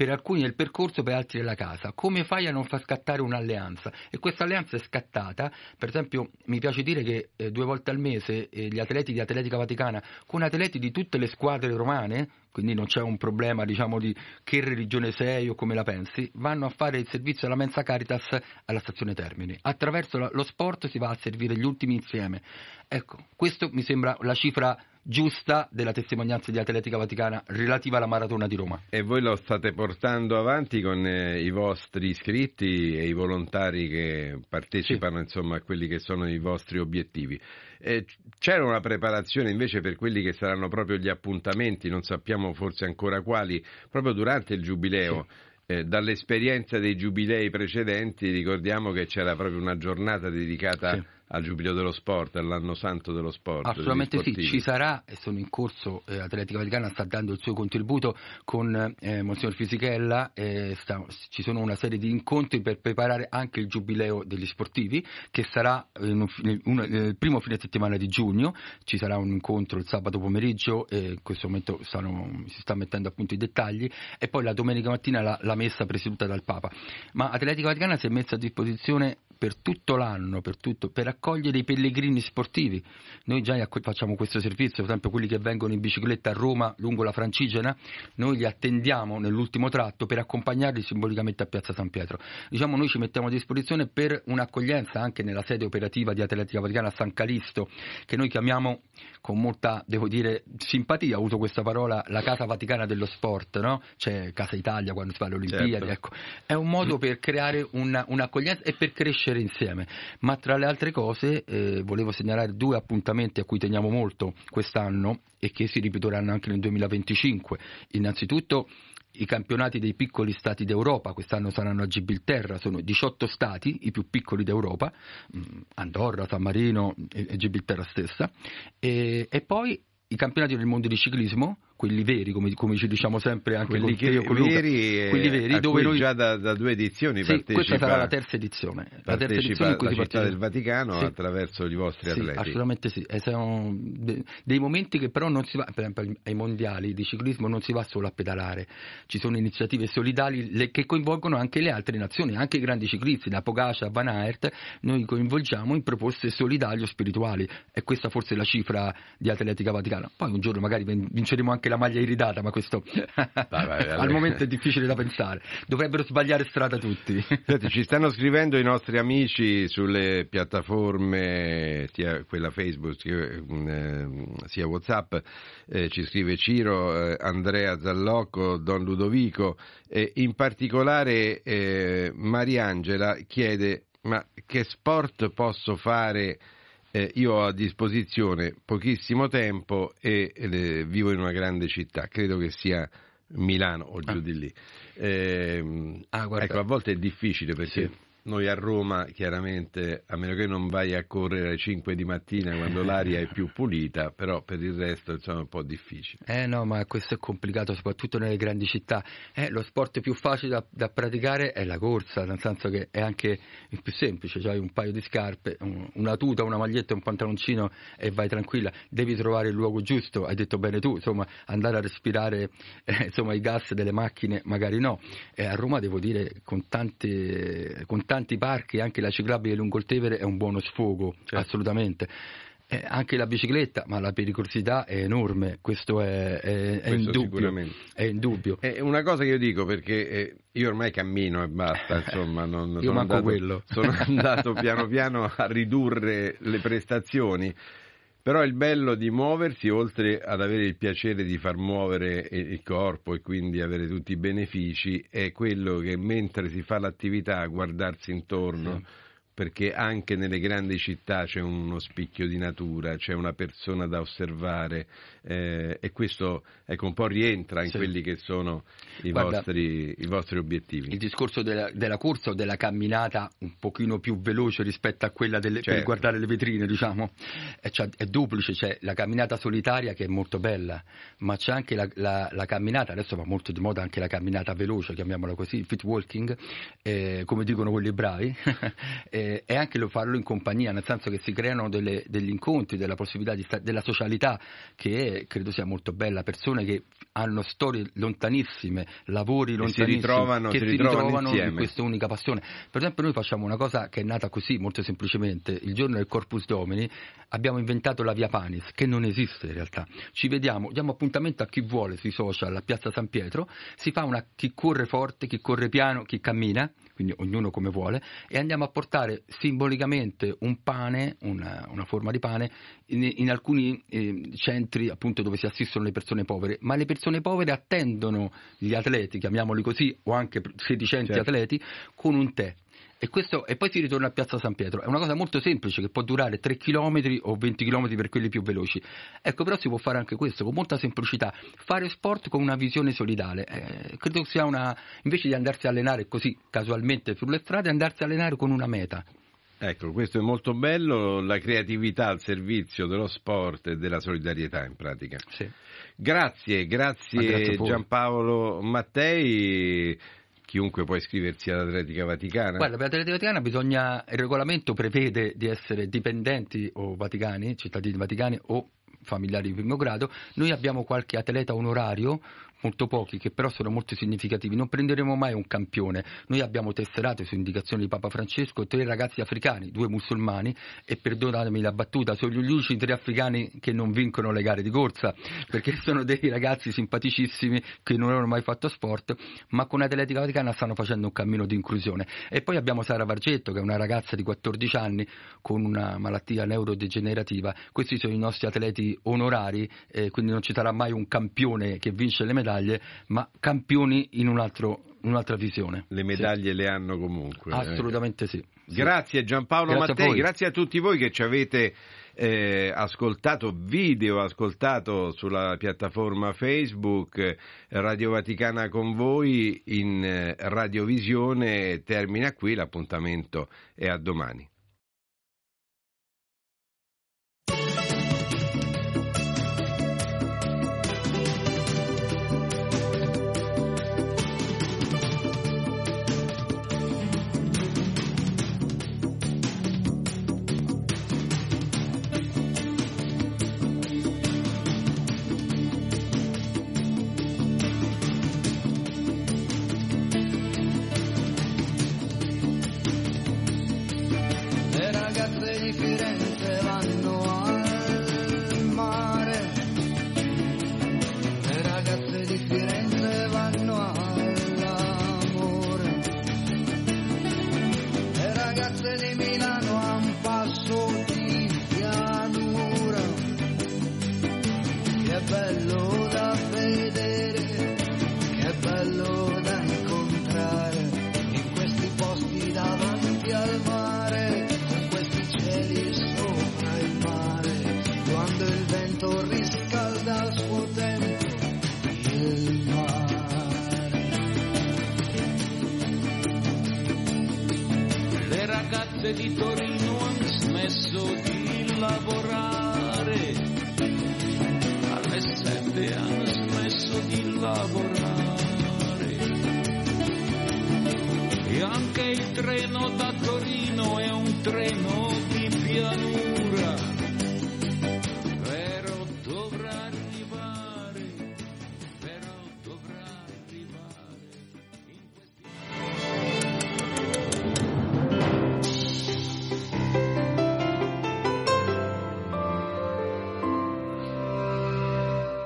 Per alcuni è il percorso, per altri è la casa. Come fai a non far scattare un'alleanza? E questa alleanza è scattata, per esempio, mi piace dire che eh, due volte al mese eh, gli atleti di Atletica Vaticana, con atleti di tutte le squadre romane, quindi non c'è un problema diciamo di che religione sei o come la pensi, vanno a fare il servizio alla Mensa Caritas alla stazione Termini. Attraverso lo sport si va a servire gli ultimi insieme. Ecco, questo mi sembra la cifra giusta della testimonianza di Atletica Vaticana relativa alla maratona di Roma. E voi lo state portando avanti con eh, i vostri iscritti e i volontari che partecipano insomma, a quelli che sono i vostri obiettivi. Eh, c'era una preparazione invece per quelli che saranno proprio gli appuntamenti, non sappiamo forse ancora quali, proprio durante il giubileo. Eh, dall'esperienza dei giubilei precedenti ricordiamo che c'era proprio una giornata dedicata Sì. Al giubileo dello sport, all'anno santo dello sport. Assolutamente sì, ci sarà e sono in corso, eh, Atletica Vaticana sta dando il suo contributo con eh, Monsignor Fisichella, eh, sta- ci sono una serie di incontri per preparare anche il giubileo degli sportivi che sarà un uno- nel primo fine settimana di giugno, ci sarà un incontro il sabato pomeriggio e in questo momento stanno- si sta mettendo appunto i dettagli e poi la domenica mattina la, la messa presieduta dal Papa. Ma Atletica Vaticana si è messa a disposizione per tutto l'anno, per, tutto, per accogliere i pellegrini sportivi. Noi già facciamo questo servizio, per esempio quelli che vengono in bicicletta a Roma lungo la Francigena, noi li attendiamo nell'ultimo tratto per accompagnarli simbolicamente a Piazza San Pietro. Diciamo noi ci mettiamo a disposizione per un'accoglienza anche nella sede operativa di Atletica Vaticana a San Calisto, che noi chiamiamo con molta, devo dire, simpatia, uso questa parola, la Casa Vaticana dello Sport, no? C'è Casa Italia quando si fa le Olimpiadi, Certo. ecco. È un modo per creare una- un'accoglienza e per crescere insieme. Ma tra le altre cose eh, volevo segnalare due appuntamenti a cui teniamo molto quest'anno e che si ripeteranno anche nel 2025. Innanzitutto i campionati dei piccoli stati d'Europa, quest'anno saranno a Gibilterra, sono 18 stati, i più piccoli d'Europa, mm, Andorra, San Marino e Gibilterra stessa, e, e poi i campionati del mondo di ciclismo, quelli veri, come, come ci diciamo sempre anche quelli o che- veri, eh, quelli veri, a dove cui noi già da, da due edizioni sì, partecipa, questa sarà la terza edizione. La terza edizione in cui la si città partecipa- del Vaticano Sì. attraverso i vostri Sì, atleti. assolutamente sì. E sono de- dei momenti che però non si va, per esempio ai mondiali di ciclismo non si va solo a pedalare, ci sono iniziative solidali che coinvolgono anche le altre nazioni, anche i grandi ciclisti, da Pogacar a Van Aert, noi coinvolgiamo in proposte solidali o spirituali e questa forse è la cifra di Atletica Vaticana. Poi un giorno magari vin- vinceremo anche la maglia iridata, ma questo al momento è difficile da pensare. Dovrebbero sbagliare strada tutti. Senti, ci stanno scrivendo i nostri amici sulle piattaforme, sia quella Facebook sia, sia Whatsapp, eh, ci scrive Ciro, eh, Andrea Zallocco, Don Ludovico, e in particolare eh, Mariangela chiede ma che sport posso fare? Eh, io ho a disposizione pochissimo tempo e eh, vivo in una grande città, credo che sia Milano o giù ah. di lì. Eh, ah, ecco, a volte è difficile perché sì. Noi a Roma, chiaramente, a meno che non vai a correre alle 5 di mattina quando l'aria è più pulita, però per il resto insomma, è un po' difficile. Eh no, ma questo è complicato, soprattutto nelle grandi città. Eh, lo sport più facile da, da, praticare è la corsa, nel senso che è anche il più semplice, cioè un paio di scarpe, un, una tuta, una maglietta, un pantaloncino e vai tranquilla. Devi trovare il luogo giusto, hai detto bene tu, insomma, andare a respirare eh, insomma, i gas delle macchine magari no. E a Roma devo dire con tante... Con tanti parchi anche la ciclabile lungo il Tevere è un buono sfogo, certo. assolutamente. Eh, anche la bicicletta, ma la pericolosità è enorme, questo è, è, è, indubbio, è indubbio. È una cosa che io dico perché eh, io ormai cammino e basta, insomma, non, io manco andato, quello. Sono andato piano piano a ridurre le prestazioni però il bello di muoversi, oltre ad avere il piacere di far muovere il corpo e quindi avere tutti i benefici, è quello che mentre si fa l'attività guardarsi intorno. Sì perché anche nelle grandi città c'è uno spicchio di natura, c'è una persona da osservare eh, e questo ecco, un po' rientra in sì. quelli che sono i, Guarda, vostri, i, vostri, obiettivi. Il discorso della, della, corsa o della camminata un pochino più veloce rispetto a quella delle, certo. per guardare le vetrine, diciamo, è, cioè, è, duplice, c'è la camminata solitaria che è molto bella, ma c'è anche la, la, la, camminata, adesso va molto di moda anche la camminata veloce, chiamiamola così, il fit walking, eh, come dicono quelli bravi. eh, eh, e anche lo farlo in compagnia, nel senso che si creano delle, degli incontri, della possibilità di sta- della socialità che è, credo sia molto bella, persone che hanno storie lontanissime, lavori lontanissimi, si ritrovano, che si, si ritrovano, ritrovano in questa unica passione. Per esempio noi facciamo una cosa che è nata così, molto semplicemente, il giorno del Corpus Domini abbiamo inventato la Via Panis, che non esiste in realtà. Ci vediamo, diamo appuntamento a chi vuole sui social, a Piazza San Pietro, si fa una chi corre forte, chi corre piano, chi cammina, quindi ognuno come vuole, e andiamo a portare simbolicamente un pane, una, una forma di pane, in, in alcuni eh, centri appunto dove si assistono le persone povere, ma le persone povere attendono gli atleti, chiamiamoli così, o anche sedicenti certo. atleti, con un tè. E, questo, e, poi si ritorna a Piazza San Pietro. È una cosa molto semplice che può durare 3 km o 20 km per quelli più veloci. Ecco, però si può fare anche questo con molta semplicità. Fare sport con una visione solidale. Eh, credo sia una. invece di andarsi a allenare così casualmente sulle strade, andarsi a allenare con una meta. Ecco, questo è molto bello, la creatività al servizio dello sport e della solidarietà in pratica. Sì. Grazie, grazie, grazie Giampaolo Mattei chiunque può iscriversi all'Atletica Vaticana? Guarda, per l'Atletica Vaticana bisogna, il regolamento prevede di essere dipendenti o vaticani, cittadini vaticani o familiari di primo grado, noi abbiamo qualche atleta onorario molto pochi, che però sono molto significativi. Non prenderemo mai un campione. Noi abbiamo tesserato su indicazione di Papa Francesco tre ragazzi africani, due musulmani, e perdonatemi la battuta, sono gli unici tre africani che non vincono le gare di corsa, perché sono dei ragazzi simpaticissimi che non hanno mai fatto sport, ma con Atletica Vaticana stanno facendo un cammino di inclusione. E poi abbiamo Sara Vargetto, che è una ragazza di 14 anni con una malattia neurodegenerativa. Questi sono i nostri atleti onorari, eh, quindi non ci sarà mai un campione che vince le medaglie medaglie, ma campioni in, un altro, un'altra visione. Le medaglie sì. le hanno comunque. Assolutamente sì. Grazie Giampaolo grazie Mattei, a grazie a tutti voi che ci avete eh, ascoltato video, ascoltato sulla piattaforma Facebook Radio Vaticana con voi in eh, radiovisione. Termina qui, l'appuntamento è a domani. Ragazze di Torino hanno smesso di lavorare, alle sette hanno smesso di lavorare. E anche il treno da Torino è un treno di pianura,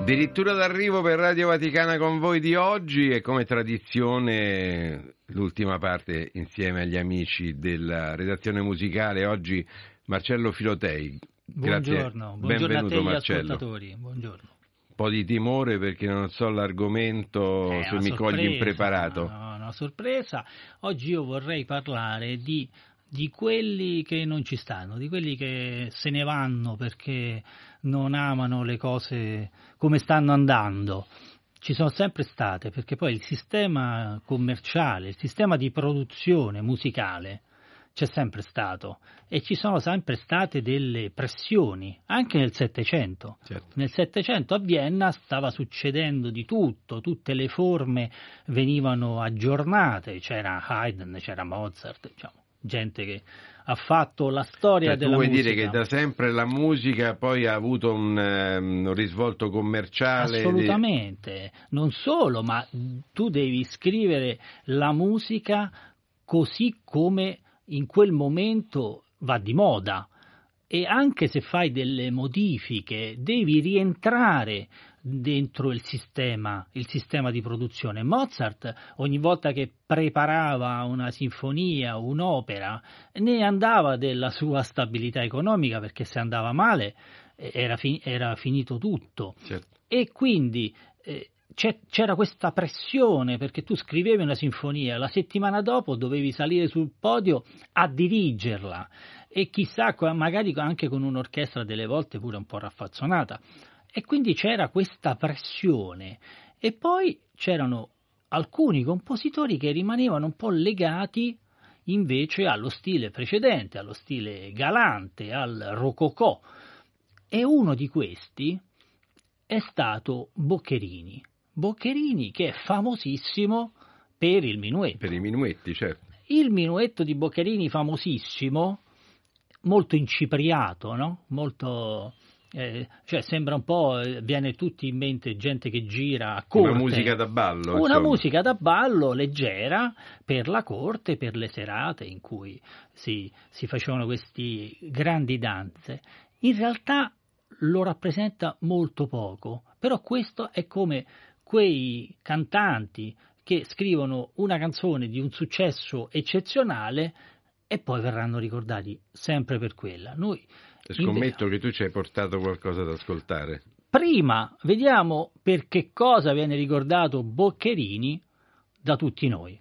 Addirittura d'arrivo per Radio Vaticana con voi di oggi e come tradizione l'ultima parte insieme agli amici della redazione musicale. Oggi Marcello Filotei. Grazie. Buongiorno, buongiorno a te Benvenuto e agli Marcello. ascoltatori. Buongiorno. Un po' di timore perché non so l'argomento È se mi cogli sorpresa, impreparato. no, una sorpresa. Oggi io vorrei parlare di, di quelli che non ci stanno, di quelli che se ne vanno perché non amano le cose come stanno andando. Ci sono sempre state, perché poi il sistema commerciale, il sistema di produzione musicale c'è sempre stato e ci sono sempre state delle pressioni, anche nel Settecento. Nel Settecento a Vienna stava succedendo di tutto, tutte le forme venivano aggiornate, c'era Haydn, c'era Mozart, diciamo, gente che ha fatto la storia Cioè, della vuoi musica. dire che da sempre la musica poi ha avuto un, ehm, un risvolto commerciale? di- Assolutamente, non solo, ma tu devi scrivere la musica così come in quel momento va di moda e anche se fai delle modifiche devi rientrare dentro il sistema, il sistema di produzione. Mozart ogni volta che preparava una sinfonia, un'opera, ne andava della sua stabilità economica perché se andava male eh, era, fi- era finito tutto. E quindi eh, c'era questa pressione perché tu scrivevi una sinfonia, la settimana dopo dovevi salire sul podio a dirigerla e chissà, magari anche con un'orchestra delle volte pure un po' raffazzonata. E quindi c'era questa pressione e poi c'erano alcuni compositori che rimanevano un po' legati invece allo stile precedente, allo stile galante, al rococò. E uno di questi è stato Boccherini. Boccherini che è famosissimo per il minuetto. Per i minuetti, certo. Il minuetto di Boccherini famosissimo, molto incipriato, no? Molto... eh, cioè sembra un po', eh, viene tutti in mente gente che gira a corte. Una musica da ballo. Una insomma. musica da ballo leggera per la corte, per le serate in cui si, si facevano queste grandi danze. In realtà lo rappresenta molto poco, però questo è come quei cantanti che scrivono una canzone di un successo eccezionale e poi verranno ricordati sempre per quella. Noi Scommetto che tu ci hai portato qualcosa da ascoltare. prima vediamo per che cosa viene ricordato Boccherini da tutti noi.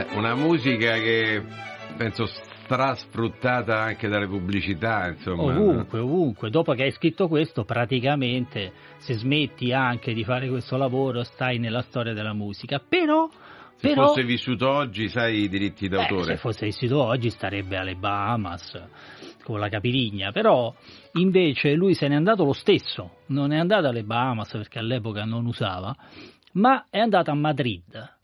Beh, Una musica che penso strasfruttata anche dalle pubblicità, insomma. Ovunque, ovunque. Dopo che hai scritto questo, praticamente, se smetti anche di fare questo lavoro, stai nella storia della musica. Però, Se però fosse vissuto oggi, sai i diritti eh, d'autore. se fosse vissuto oggi starebbe alle Bahamas con la capirigna, però invece lui se n'è andato lo stesso, non è andato alle Bahamas perché all'epoca non usava, ma è andato a Madrid,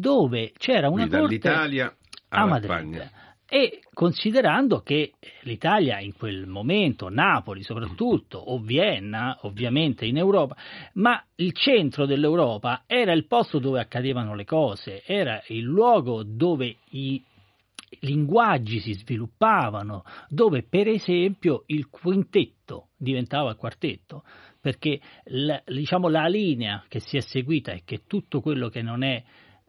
dove c'era una Qui corte dall'Italia a Madrid. Spagna. E considerando che l'Italia in quel momento, Napoli soprattutto, o Vienna ovviamente in Europa, ma il centro dell'Europa era il posto dove accadevano le cose, era il luogo dove i linguaggi si sviluppavano, dove per esempio il quintetto diventava quartetto, perché la, diciamo, la linea che si è seguita è che tutto quello che non è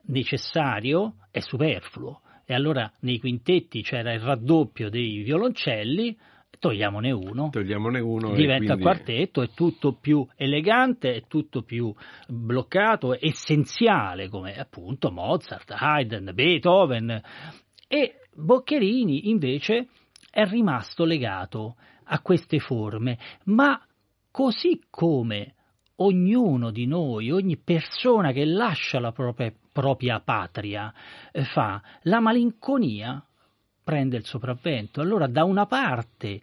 necessario è superfluo. E allora nei quintetti c'era il raddoppio dei violoncelli, togliamone uno, Togliamone uno e diventa quindi- quartetto, è tutto più elegante, è tutto più bloccato, essenziale come appunto Mozart, Haydn, Beethoven. E Boccherini invece è rimasto legato a queste forme, ma così come ognuno di noi, ogni persona che lascia la propria, propria patria eh, fa, la malinconia prende il sopravvento. Allora da una parte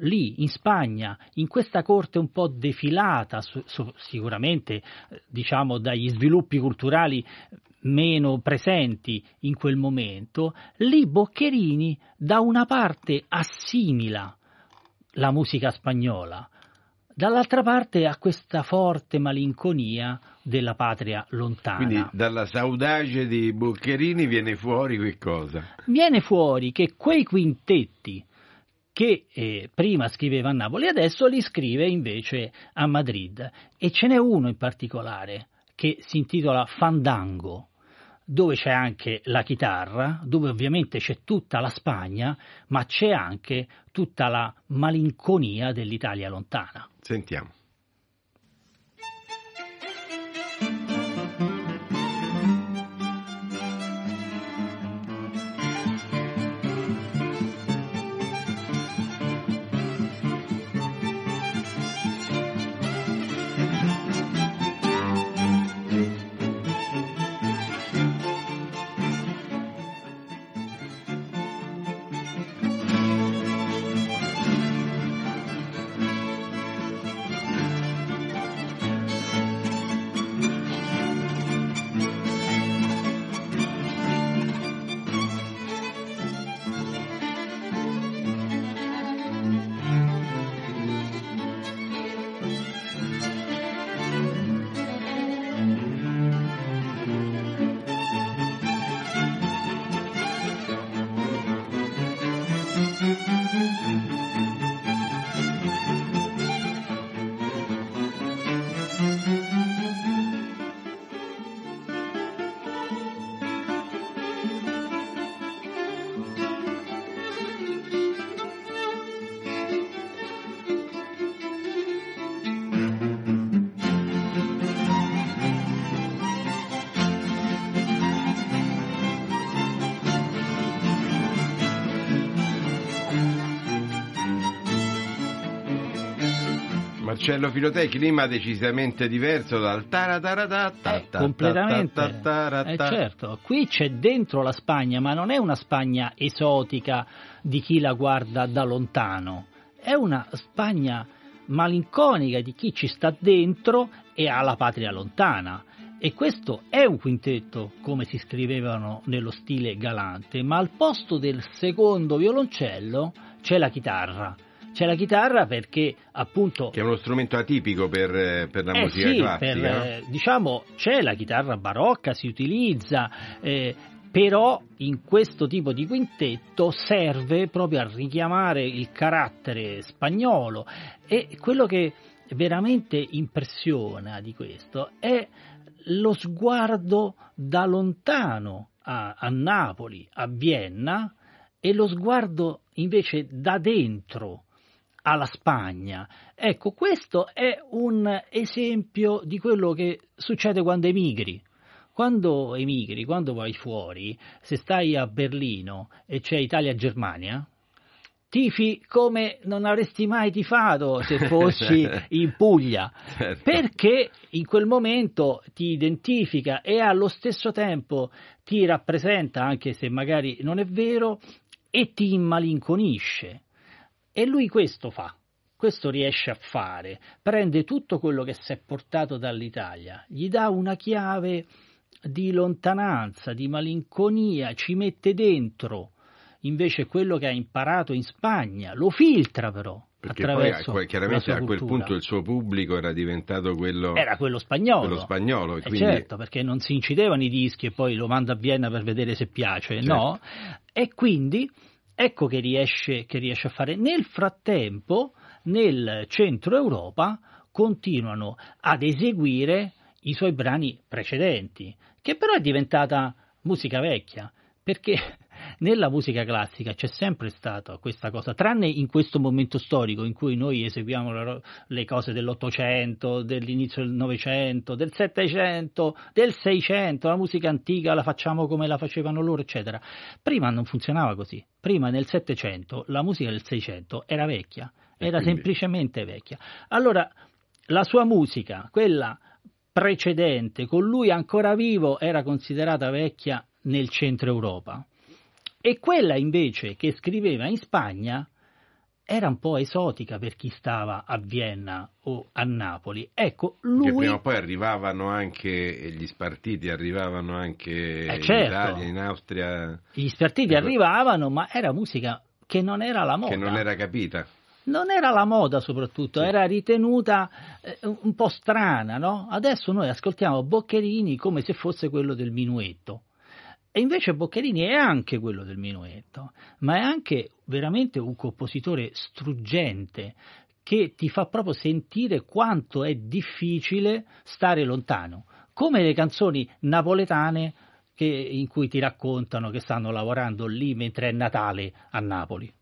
lì in Spagna, in questa corte un po' defilata, su- su- sicuramente eh, diciamo dagli sviluppi culturali meno presenti in quel momento, lì Boccherini da una parte assimila la musica spagnola, dall'altra parte ha questa forte malinconia della patria lontana. Quindi dalla saudade di Boccherini viene fuori che cosa? Viene fuori che quei quintetti che eh, prima scriveva a Napoli adesso li scrive invece a Madrid e ce n'è uno in particolare che si intitola Fandango dove c'è anche la chitarra, dove ovviamente c'è tutta la Spagna, ma c'è anche tutta la malinconia dell'Italia lontana. Sentiamo. Marcello Filotè, clima decisamente diverso dal tarataratatata, completamente. tatatatatarata. Eh, certo, qui c'è dentro la Spagna, ma non è una Spagna esotica di chi la guarda da lontano, è una Spagna malinconica di chi ci sta dentro e ha la patria lontana. E questo è un quintetto, come si scrivevano nello stile galante, ma al posto del secondo violoncello c'è la chitarra. C'è la chitarra perché appunto Che è uno strumento atipico per, eh, per la eh musica sì, classica. per, no? eh, diciamo c'è la chitarra barocca, si utilizza, eh, però in questo tipo di quintetto serve proprio a richiamare il carattere spagnolo e quello che veramente impressiona di questo è lo sguardo da lontano a, a Napoli, a Vienna e lo sguardo invece da dentro alla Spagna. Ecco, questo è un esempio di quello che succede quando emigri, quando emigri, quando vai fuori, se stai a Berlino e c'è Italia-Germania, tifi come non avresti mai tifato se fossi in Puglia, Certo. perché in quel momento ti identifica e allo stesso tempo ti rappresenta, anche se magari non è vero, e ti immalinconisce. E lui questo fa, questo riesce a fare, prende tutto quello che si è portato dall'Italia, gli dà una chiave di lontananza, di malinconia, ci mette dentro invece quello che ha imparato in Spagna, lo filtra però Perché poi la chiaramente a quel punto il suo pubblico era diventato quello, Era quello spagnolo. quello spagnolo e Eh quindi certo, perché non si incidevano i dischi e poi lo manda a Vienna per vedere se piace, Certo. no? E quindi ecco che riesce, che riesce a fare. Nel frattempo, nel centro Europa continuano ad eseguire i suoi brani precedenti, che però è diventata musica vecchia, perché nella musica classica c'è sempre stata questa cosa, tranne in questo momento storico in cui noi eseguiamo le ro- le cose dell'Ottocento, dell'inizio del Novecento, del Settecento, del Seicento, la musica antica la facciamo come la facevano loro, eccetera. Prima non funzionava così. Prima nel Settecento la musica del Seicento era vecchia, era quindi? semplicemente vecchia. Allora la sua musica, quella precedente, con lui ancora vivo, era considerata vecchia nel centro Europa. E quella invece che scriveva in Spagna era un po' esotica per chi stava a Vienna o a Napoli. Ecco, che lui prima o poi arrivavano anche gli spartiti, arrivavano anche in certo. Italia, in Austria, gli spartiti arrivavano, ma era musica che non era la moda. che non era capita. non era la moda soprattutto, era ritenuta eh, un po' strana, no? Adesso noi ascoltiamo Boccherini come se fosse quello del minuetto. E invece Boccherini è anche quello del minuetto, ma è anche veramente un compositore struggente che ti fa proprio sentire quanto è difficile stare lontano, come le canzoni napoletane che- in cui ti raccontano che stanno lavorando lì mentre è Natale a Napoli.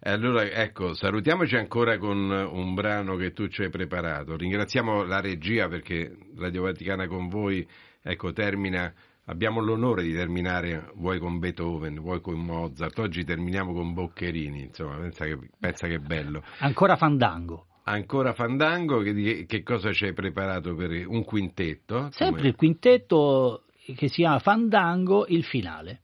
Allora, ecco, salutiamoci ancora con un brano che tu ci hai preparato. Ringraziamo la regia perché Radio Vaticana con voi, ecco, termina. Abbiamo l'onore di terminare vuoi con Beethoven, vuoi con Mozart. Oggi terminiamo con Boccherini, insomma, pensa che, pensa che bello. Ancora Fandango. Ancora Fandango, che, che cosa ci hai preparato per un quintetto? Sempre il quintetto che si chiama Fandango, il finale.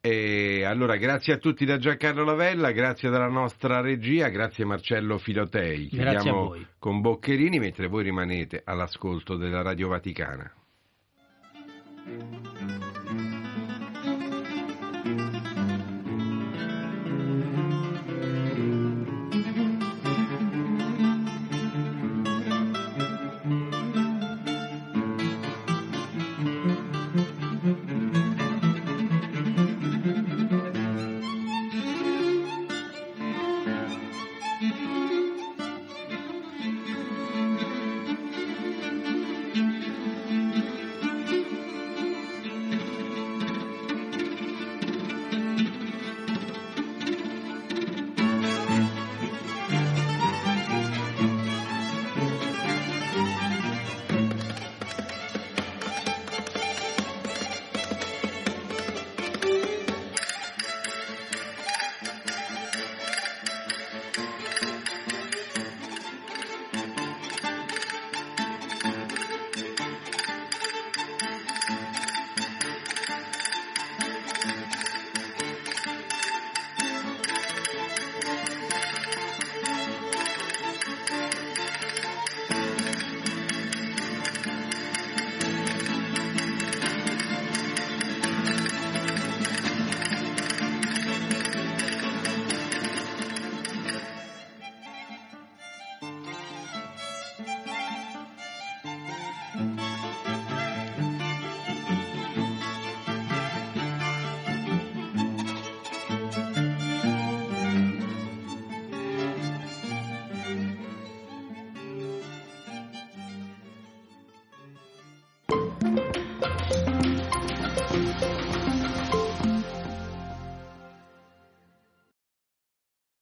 E allora grazie a tutti da Giancarlo Lavella, grazie dalla nostra regia, grazie Marcello Filotei. Grazie a Chiudiamo voi. con Boccherini mentre voi rimanete all'ascolto della Radio Vaticana. うん